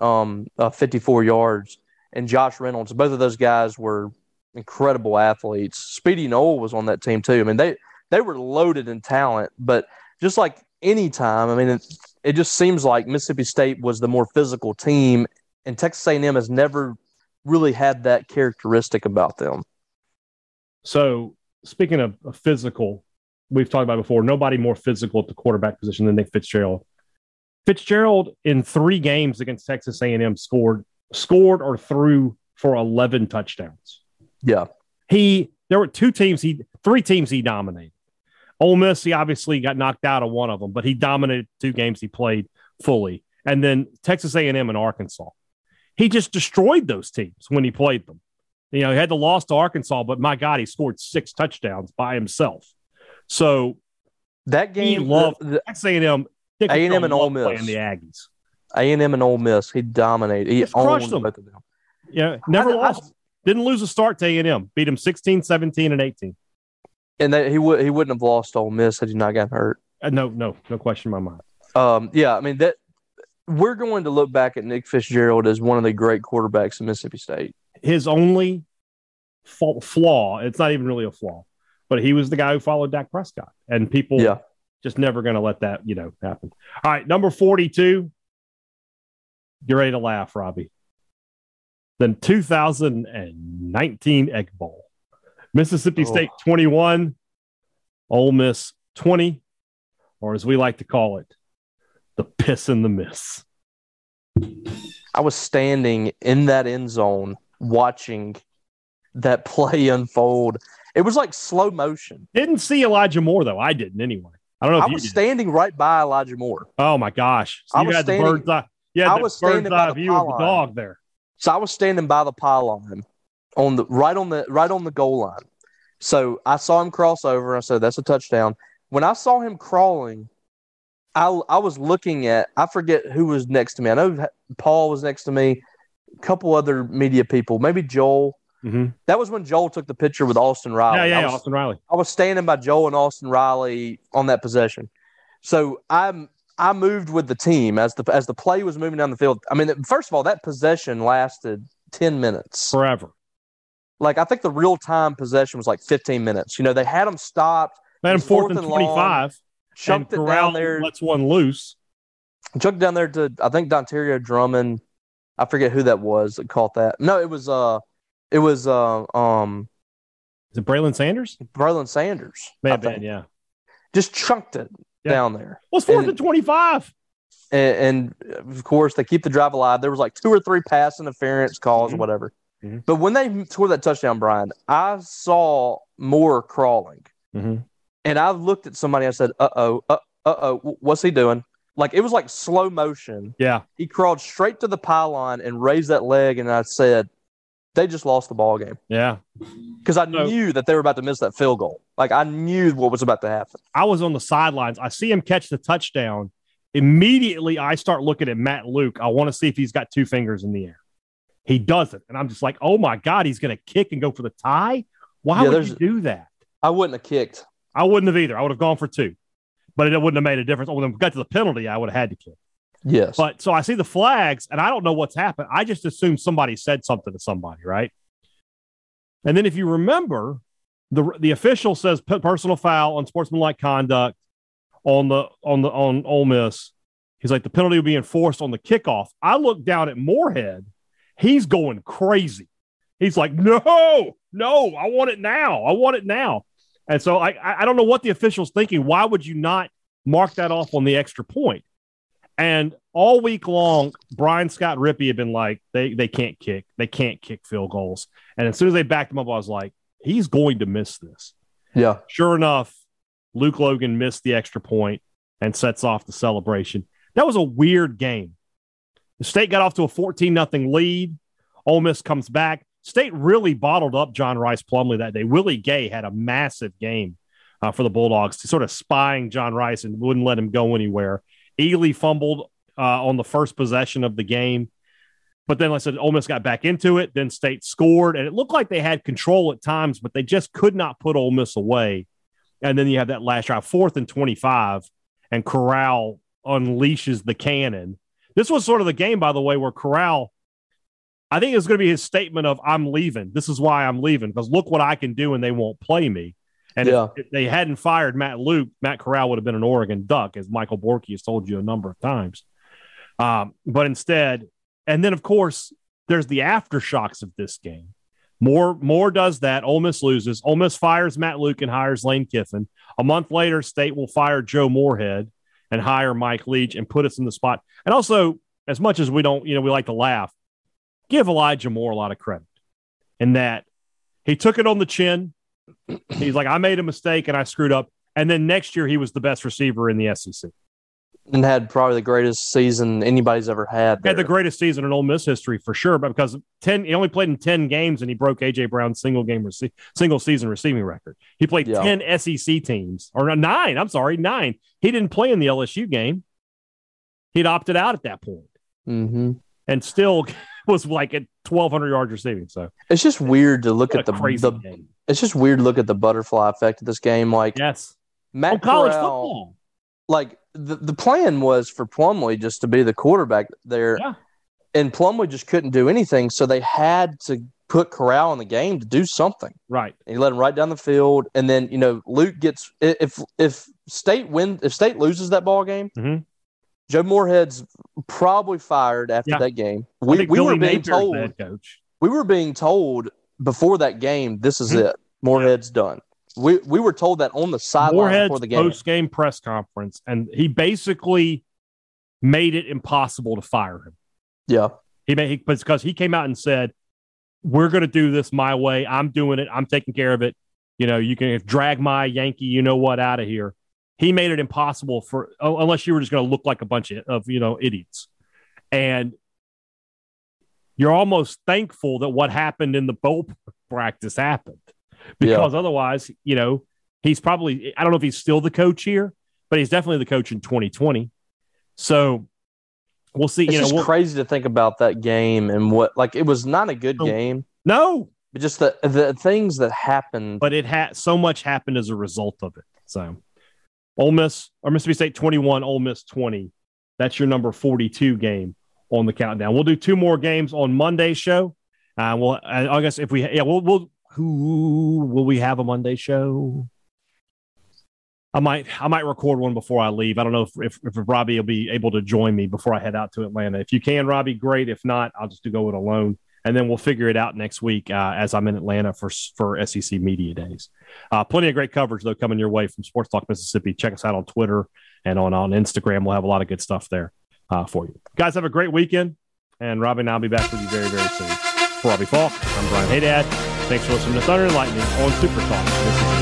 um, uh, 54 yards. And Josh Reynolds, both of those guys were incredible athletes. Speedy Noil was on that team too. I mean, they they were loaded in talent, but just like any time, I mean, it, it just seems like Mississippi State was the more physical team, and Texas A&M has never really had that characteristic about them.
So, speaking of, physical, we've talked about before. Nobody more physical at the quarterback position than Nick Fitzgerald. Fitzgerald in three games against Texas A&M scored scored or threw for 11 touchdowns.
Yeah.
He there were two teams he three teams he dominated. Ole Miss, he obviously got knocked out of one of them, but he dominated two games he played fully. And then Texas A&M and Arkansas. He just destroyed those teams when he played them. You know, he had the loss to Arkansas, but my God, he scored six touchdowns by himself. So
that game,
he loved the, the, Texas A&M.
A&M and Ole Miss
playing the Aggies.
A&M and Ole Miss, he dominated. He
Just crushed them. Both of them. Yeah, never I, lost. I, Didn't lose a start to A&M. Beat him 16, 17, and 18
and that he would he wouldn't have lost Ole Miss had he not gotten hurt.
Uh, no, no, no question in my mind.
Um, yeah, I mean that we're going to look back at Nick Fitzgerald as one of the great quarterbacks in Mississippi State.
His only flaw, it's not even really a flaw, but he was the guy who followed Dak Prescott, and people
yeah.
just never going to let that you know happen. All right, number forty-two. You're ready to laugh, Robbie. Then 2019 Egg Bowl. Mississippi oh. State 21, Ole Miss 20, or as we like to call it, the piss and the miss.
I was standing in that end zone watching that play unfold. It was like slow motion.
Didn't see Elijah Moore though. I didn't anyway. I don't know.
I was standing right by Elijah Moore.
Oh my gosh! So I you had standing, the bird's eye. Yeah, I was standing by the view of the dog there.
So I was standing by the pylon on the right on the right on the goal line. So I saw him cross over. I said, "That's a touchdown." When I saw him crawling, I I was looking at I forget who was next to me. I know Paul was next to me, a couple other media people, maybe Joel.
Mm-hmm.
That was when Joel took the picture with Austin Riley.
Yeah, yeah,
was,
Austin Riley.
I was standing by Joel and Austin Riley on that possession. So I'm I moved with the team as the as the play was moving down the field. I mean, first of all, that possession lasted ten minutes,
forever.
Like I think the real time possession was like 15 minutes. You know, they had them stopped.
They had them fourth, and 25. chucked it down there. Lets one loose.
Chucked down there to I think Dontario Drummond. I forget who that was that caught that. No, it was uh it was uh um
is it Braylon Sanders?
Braylon Sanders.
May been, yeah.
Just chunked it yeah. down there.
Well, it's fourth and, 25.
And, and, of course, they keep the drive alive. There was like two or three pass interference calls mm-hmm. or whatever. Mm-hmm. But when they scored that touchdown, Brian, I saw Moore crawling.
Mm-hmm.
And I looked at somebody. I said, "Uh oh, uh oh, what's he doing?" Like it was like slow motion.
Yeah,
he crawled straight to the pylon and raised that leg, and I said, "They just lost the ball game."
Yeah,
because I so, knew that they were about to miss that field goal. Like I knew what was about to happen.
I was on the sidelines. I see him catch the touchdown. Immediately, I start looking at Matt Luke. I want to see if he's got two fingers in the air. He doesn't. And I'm just like, oh my God, he's going to kick and go for the tie. Why yeah, would you do that?
I wouldn't have kicked.
I wouldn't have either. I would have gone for two, but it wouldn't have made a difference. When we got to the penalty, I would have had to kick.
Yes.
But so I see the flags and I don't know what's happened. I just assume somebody said something to somebody, right? And then if you remember, the the official says personal foul on sportsmanlike conduct on the on the on Ole Miss. He's like the penalty will be enforced on the kickoff. I look down at Moorhead He's going crazy. He's like, no, no, I want it now. I want it now. And so I, I don't know what the official's thinking. Why would you not mark that off on the extra point? And all week long, Brian Scott Rippey had been like, they, they can't kick. They can't kick field goals. And as soon as they backed him up, I was like, he's going to miss this.
Yeah.
Sure enough, Luke Logan missed the extra point and sets off the celebration. That was a weird game. The state got off to a 14 nothing lead. Ole Miss comes back. State really bottled up John Rice Plumlee that day. Willie Gay had a massive game uh, for the Bulldogs, sort of spying John Rice and wouldn't let him go anywhere. Ealy fumbled uh, on the first possession of the game. But then, like I said, Ole Miss got back into it. Then State scored, and it looked like they had control at times, but they just could not put Ole Miss away. and then you have that last drive, fourth and 25, and Corral unleashes the cannon. This was sort of the game, by the way, where Corral, I think it's going to be his statement of, I'm leaving. This is why I'm leaving, because look what I can do and they won't play me. And yeah. if, if, they hadn't fired Matt Luke, Matt Corral would have been an Oregon Duck, as Michael Borky has told you a number of times. Um, but instead, and then of course, there's the aftershocks of this game. More, more does that. Ole Miss loses. Ole Miss fires Matt Luke and hires Lane Kiffin. A month later, State will fire Joe Moorhead and hire Mike Leach and put us in the spot. And also, as much as we don't, you know, we like to laugh, give Elijah Moore a lot of credit in that he took it on the chin. He's like, I made a mistake and I screwed up. And then next year, he was the best receiver in the SEC
and had probably the greatest season anybody's ever had.
There. Had the greatest season in Ole Miss history for sure, but because ten, he only played in ten games and he broke AJ Brown's single game rece- single season receiving record. He played yeah. ten SEC teams or nine. I'm sorry, nine. He didn't play in the LSU game. He'd opted out at that point,
mm-hmm.
and still was like at 1,200 yards receiving. So
it's just weird to look at the crazy the, game. It's just weird to look at the butterfly effect of this game. Like
yes,
Matt
oh, college football.
Like the, the plan was for Plumlee just to be the quarterback there.
Yeah.
And Plumlee just couldn't do anything. So they had to put Corral in the game to do something.
Right.
And he let him right down the field. And then, you know, Luke gets if if State win if State loses that ball game,
mm-hmm.
Joe Moorhead's probably fired after yeah. that game.
We, we were being told coach.
We were being told before that game, this is mm-hmm. it. Moorhead's done. We we were told that on the sideline before the game.
Post game press conference, and he basically made it impossible to fire him.
Yeah,
he made because he came out and said, "We're going to do this my way. I'm doing it. I'm taking care of it. You know, you can drag my Yankee, you know what, out of here." He made it impossible for oh, unless you were just going to look like a bunch of, of you know idiots, and you're almost thankful that what happened in the bowl practice happened because yeah. otherwise, you know, he's probably, I don't know if he's still the coach here, but he's definitely the coach in 2020. So we'll see.
It's
you
know, just
we'll,
crazy to think about that game and what, like, it was not a good oh, game.
No,
but just the the things that happened.
But it had so much happened as a result of it. So, Ole Miss or Mississippi State 21, Ole Miss 20. That's your number 42 game on the countdown. We'll do two more games on Monday's show. Uh, well, I guess if we, yeah, we'll, we'll who will we have a Monday show? I might I might record one before I leave. I don't know if, if, if Robbie will be able to join me before I head out to Atlanta. If you can, Robbie, great. If not, I'll just go it alone, and then we'll figure it out next week uh, as I'm in Atlanta for for SEC Media Days. Uh, plenty of great coverage though coming your way from Super Talk Mississippi. Check us out on Twitter and on on Instagram. We'll have a lot of good stuff there uh, for you guys. Have a great weekend, and Robbie and I'll be back with you very very soon. For Robbie Faulk, I'm Brian Hadad. Thanks for listening to Thunder and Lightning on Super Talk.